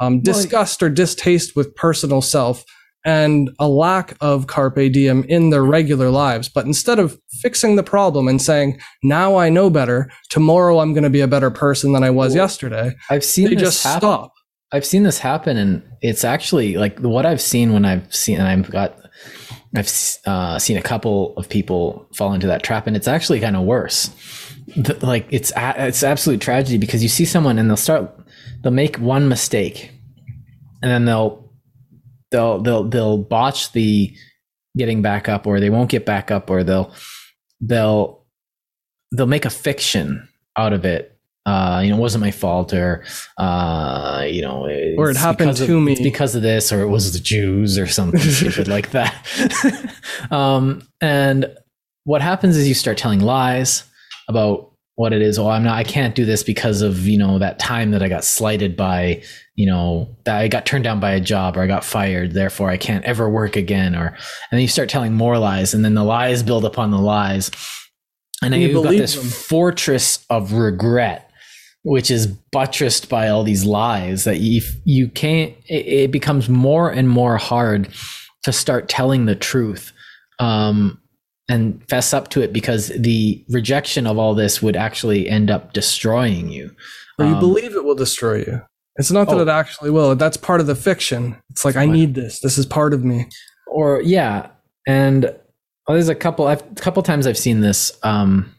B: um, disgust or distaste with personal self and a lack of carpe diem in their regular lives but instead of fixing the problem and saying now i know better tomorrow i'm going to be a better person than i was yesterday
A: I've seen
B: they
A: this
B: just
A: happen.
B: stop
A: I've seen this happen, and it's actually like what I've seen when I've seen, and I've got, I've uh, seen a couple of people fall into that trap, and it's actually kind of worse. Like it's a- it's absolute tragedy because you see someone and they'll start, they'll make one mistake, and then they'll, they'll they'll they'll botch the getting back up, or they won't get back up, or they'll they'll they'll make a fiction out of it. Uh, you know, it wasn't my fault, or uh, you know,
B: Or it happened
A: because of-
B: to me.
A: it's because of this, or it was the Jews, or something [laughs] stupid like that. [laughs] um, and what happens is you start telling lies about what it is. Oh, I'm not. I can't do this because of you know that time that I got slighted by you know that I got turned down by a job or I got fired. Therefore, I can't ever work again. Or and then you start telling more lies, and then the lies build upon the lies, and then
B: You
A: you've got this
B: them.
A: fortress of regret which is buttressed by all these lies that you you can't it, it becomes more and more hard to start telling the truth um and fess up to it because the rejection of all this would actually end up destroying you
B: or you
A: Um,
B: believe it will destroy you. It's not that
A: oh.
B: it actually will. That's part of the fiction. It's like I need this. This is part of me.
A: or yeah and well, there's a couple I've, a couple times i've seen this um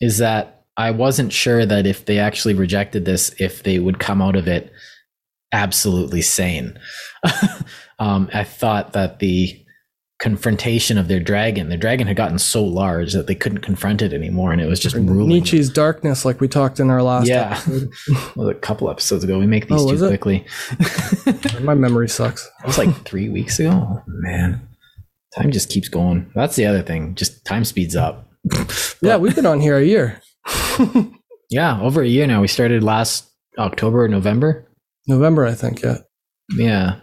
A: is that i wasn't sure that if they actually rejected this if they would come out of it absolutely sane [laughs] um i thought that the confrontation of their dragon their dragon had gotten so large that they couldn't confront it anymore and it was just ruling
B: Nietzsche's darkness, like we talked in our last
A: Yeah.
B: episode. [laughs]
A: well, a couple episodes ago we make these
B: Oh,
A: too quickly [laughs]
B: My memory sucks.
A: It was like three weeks ago. Oh, man, time just keeps going. That's the other thing. Just time speeds up. [laughs]
B: yeah, we've been on here a year.
A: Yeah, over a year now. We started last October, or November.
B: November, I think. Yeah.
A: Yeah.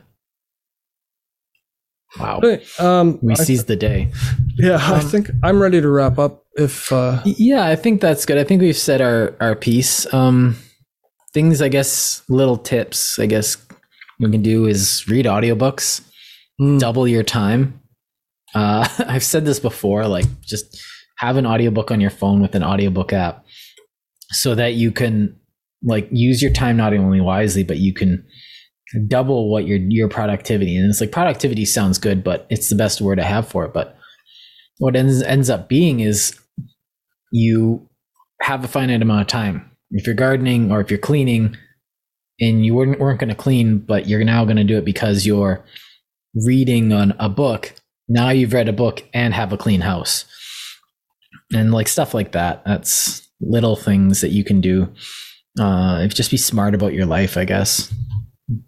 A: Wow.
B: But, um,
A: We
B: I-
A: seized the day.
B: yeah, I
A: um,
B: think I'm ready to wrap up. If uh,
A: Yeah, I think that's good. I think we've said our our piece. Um, things, I guess, little tips. I guess we can do is read audiobooks.
B: mm,
A: double your time. Uh, [laughs] I've said this before, like just have an audiobook on your phone with an audiobook app so that you can like use your time not only wisely, but you can double what your your productivity. And it's like productivity sounds good, but it's the best word I have for it. But what ends ends up being is you have a finite amount of time. If you're gardening or if you're cleaning and you weren't, weren't going to clean, but you're now going to do it because you're reading on a book now you've read a book and have a clean house and like stuff like that that's little things that you can do uh if just be smart about your life i guess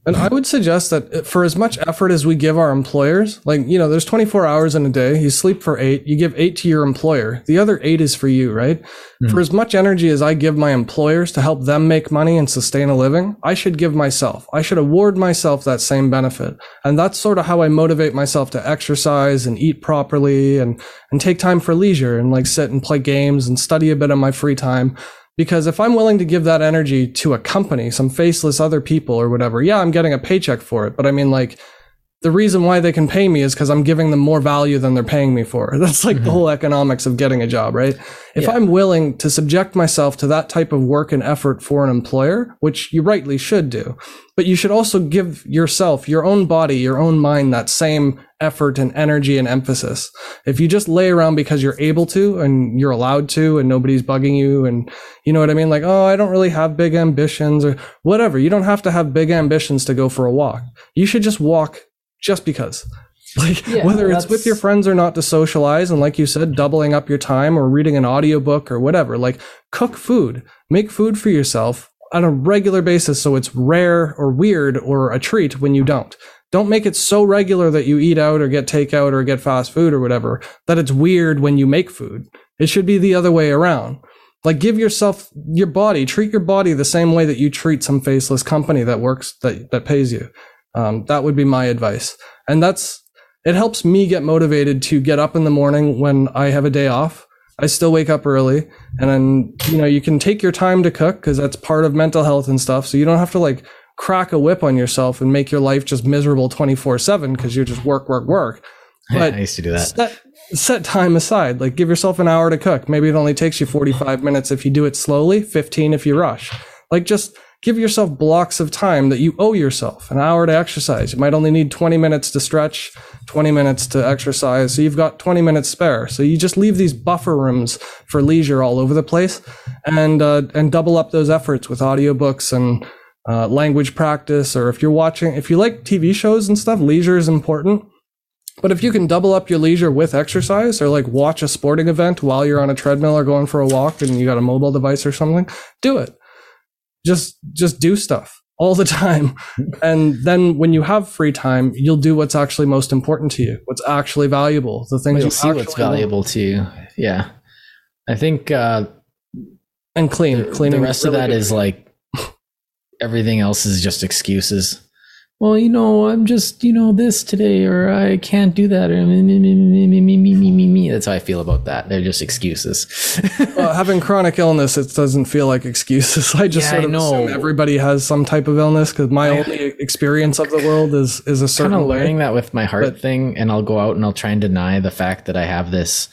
B: And I would suggest that for as much effort as we give our employers, like, you know, there's 24 hours in a day, you sleep for eight, you give eight to your employer. The other eight is for you, right? Mm-hmm. For as much energy as I give my employers to help them make money and sustain a living, I should give myself. I should award myself that same benefit. And that's sort of how I motivate myself to exercise and eat properly and, and take time for leisure and like sit and play games and study a bit on my free time. Because if I'm willing to give that energy to a company, some faceless other people or whatever, yeah, I'm getting a paycheck for it. But I mean, like, the reason why they can pay me is because I'm giving them more value than they're paying me for. [laughs] That's like mm-hmm. the whole economics of getting a job, right? If yeah. I'm willing to subject myself to that type of work and effort for an employer, which you rightly should do, but you should also give yourself, your own body, your own mind that same effort and energy and emphasis. If you just lay around because you're able to and you're allowed to and nobody's bugging you and you know what I mean? Like, oh, I don't really have big ambitions or whatever. You don't have to have big ambitions to go for a walk. You should just walk just because. [laughs] Like yeah, whether it's with your friends or not to socialize and like you said doubling up your time or reading an audiobook or whatever. Like cook food. Make food for yourself on a regular basis so it's rare or weird or a treat when you don't. Don't make it so regular that you eat out or get takeout or get fast food or whatever that it's weird when you make food. It should be the other way around. Like give yourself your body treat your body the same way that you treat some faceless company that works that that pays you um, that would be my advice. And that's, it helps me get motivated to get up in the morning when I have a day off. I still wake up early and then, you know, you can take your time to cook because that's part of mental health and stuff. So you don't have to like crack a whip on yourself and make your life just miserable 24 seven because you're just work, work, work. [laughs]
A: But I used to do that.
B: Set, set time aside. Like give yourself an hour to cook. Maybe it only takes you 45 minutes if you do it slowly, 15 if you rush. Like just give yourself blocks of time that you owe yourself an hour to exercise. You might only need 20 minutes to stretch, 20 minutes to exercise. So you've got 20 minutes spare. So you just leave these buffer rooms for leisure all over the place and, uh, and double up those efforts with audiobooks and, uh, language practice. Or if you're watching, if you like TV shows and stuff, leisure is important. But if you can double up your leisure with exercise or like watch a sporting event while you're on a treadmill or going for a walk and you got a mobile device or something, do it just just do stuff all the [laughs] time. and then when you have free time, you'll do what's actually most important to you, what's actually valuable, the things
A: you see what's valuable to you. Yeah. I think uh
B: and clean,
A: the, cleaning. The rest really of that good. is like everything else is just excuses well, you know, I'm just, you know, this today, or I can't do that, or me, me, me, me, me, me, me, me. That's how I feel about that. They're just excuses. [laughs]
B: well, having chronic illness, it doesn't feel like excuses. [laughs] I just yeah, sort of I know. assume everybody has some type of illness because my I, only experience of the world is is a certain.
A: Kind of learning way. that with my heart but, thing, and I'll go out and I'll try and deny the fact that I have this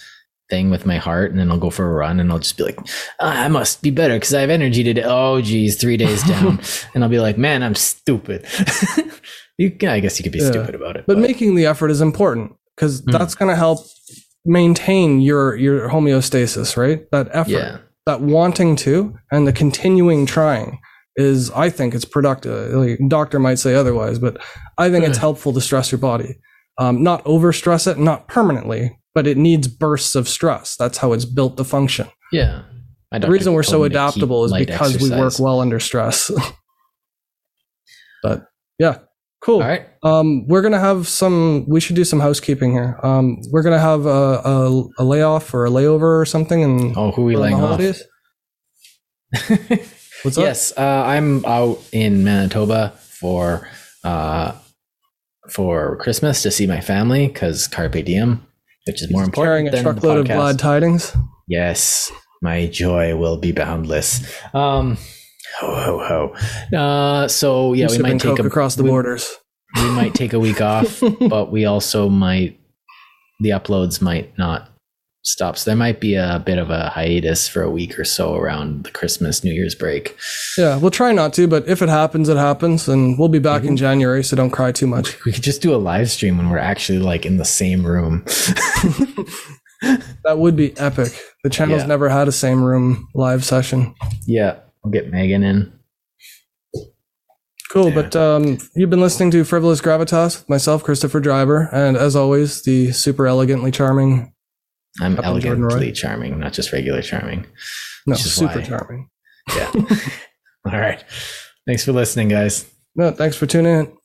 A: thing with my heart and then I'll go for a run and I'll just be like, oh, I must be better because I have energy today. Oh, geez, three days [laughs] down. and I'll be like, man, I'm stupid. [laughs] you, I guess you could be yeah. stupid about it.
B: But, but, making the effort is important because mm. that's going to help maintain your, your homeostasis, right? That effort, yeah. that wanting to and the continuing trying is, I think it's productive. Like, doctor might say otherwise, but I think it's helpful to stress your body. Um, not over stress it, not permanently, but it needs bursts of stress. That's how it's built to function.
A: Yeah.
B: The reason we're so adaptable is because exercise. we work well under stress. [laughs] but yeah, cool.
A: All right.
B: Um, we're gonna have some. We should do some housekeeping here. Um, we're gonna have a, a, a layoff or a layover or something. And
A: oh, who are we laying off? [laughs] What's up? Yes, uh, I'm out in Manitoba for uh, for Christmas to see my family because Carpe Diem which is more important.
B: Carrying a truckload of glad tidings.
A: Yes, my joy will be boundless. Um, ho ho ho. Uh, so yeah, we might take a,
B: across the
A: we,
B: borders.
A: We might take a week off, [laughs] but we also might the uploads might not stop. So there might be a bit of a hiatus for a week or so around the Christmas New Year's break.
B: Yeah, we'll try not to, but if it happens, it happens, and we'll be back mm-hmm. in January. So don't cry too much. [laughs]
A: We could just do a live stream when we're actually like in the same room. [laughs]
B: that would be epic. The channel's yeah. never had a same room live session.
A: Yeah, I'll get Megan in.
B: Cool, yeah. but um, you've been listening to Frivolous Gravitas with myself, Christopher Driver, and as always, the super elegantly charming
A: I'm Up elegantly charming, not just regular charming.
B: No, super why, charming.
A: Yeah. [laughs] All right. Thanks for listening, guys.
B: No, thanks for tuning in.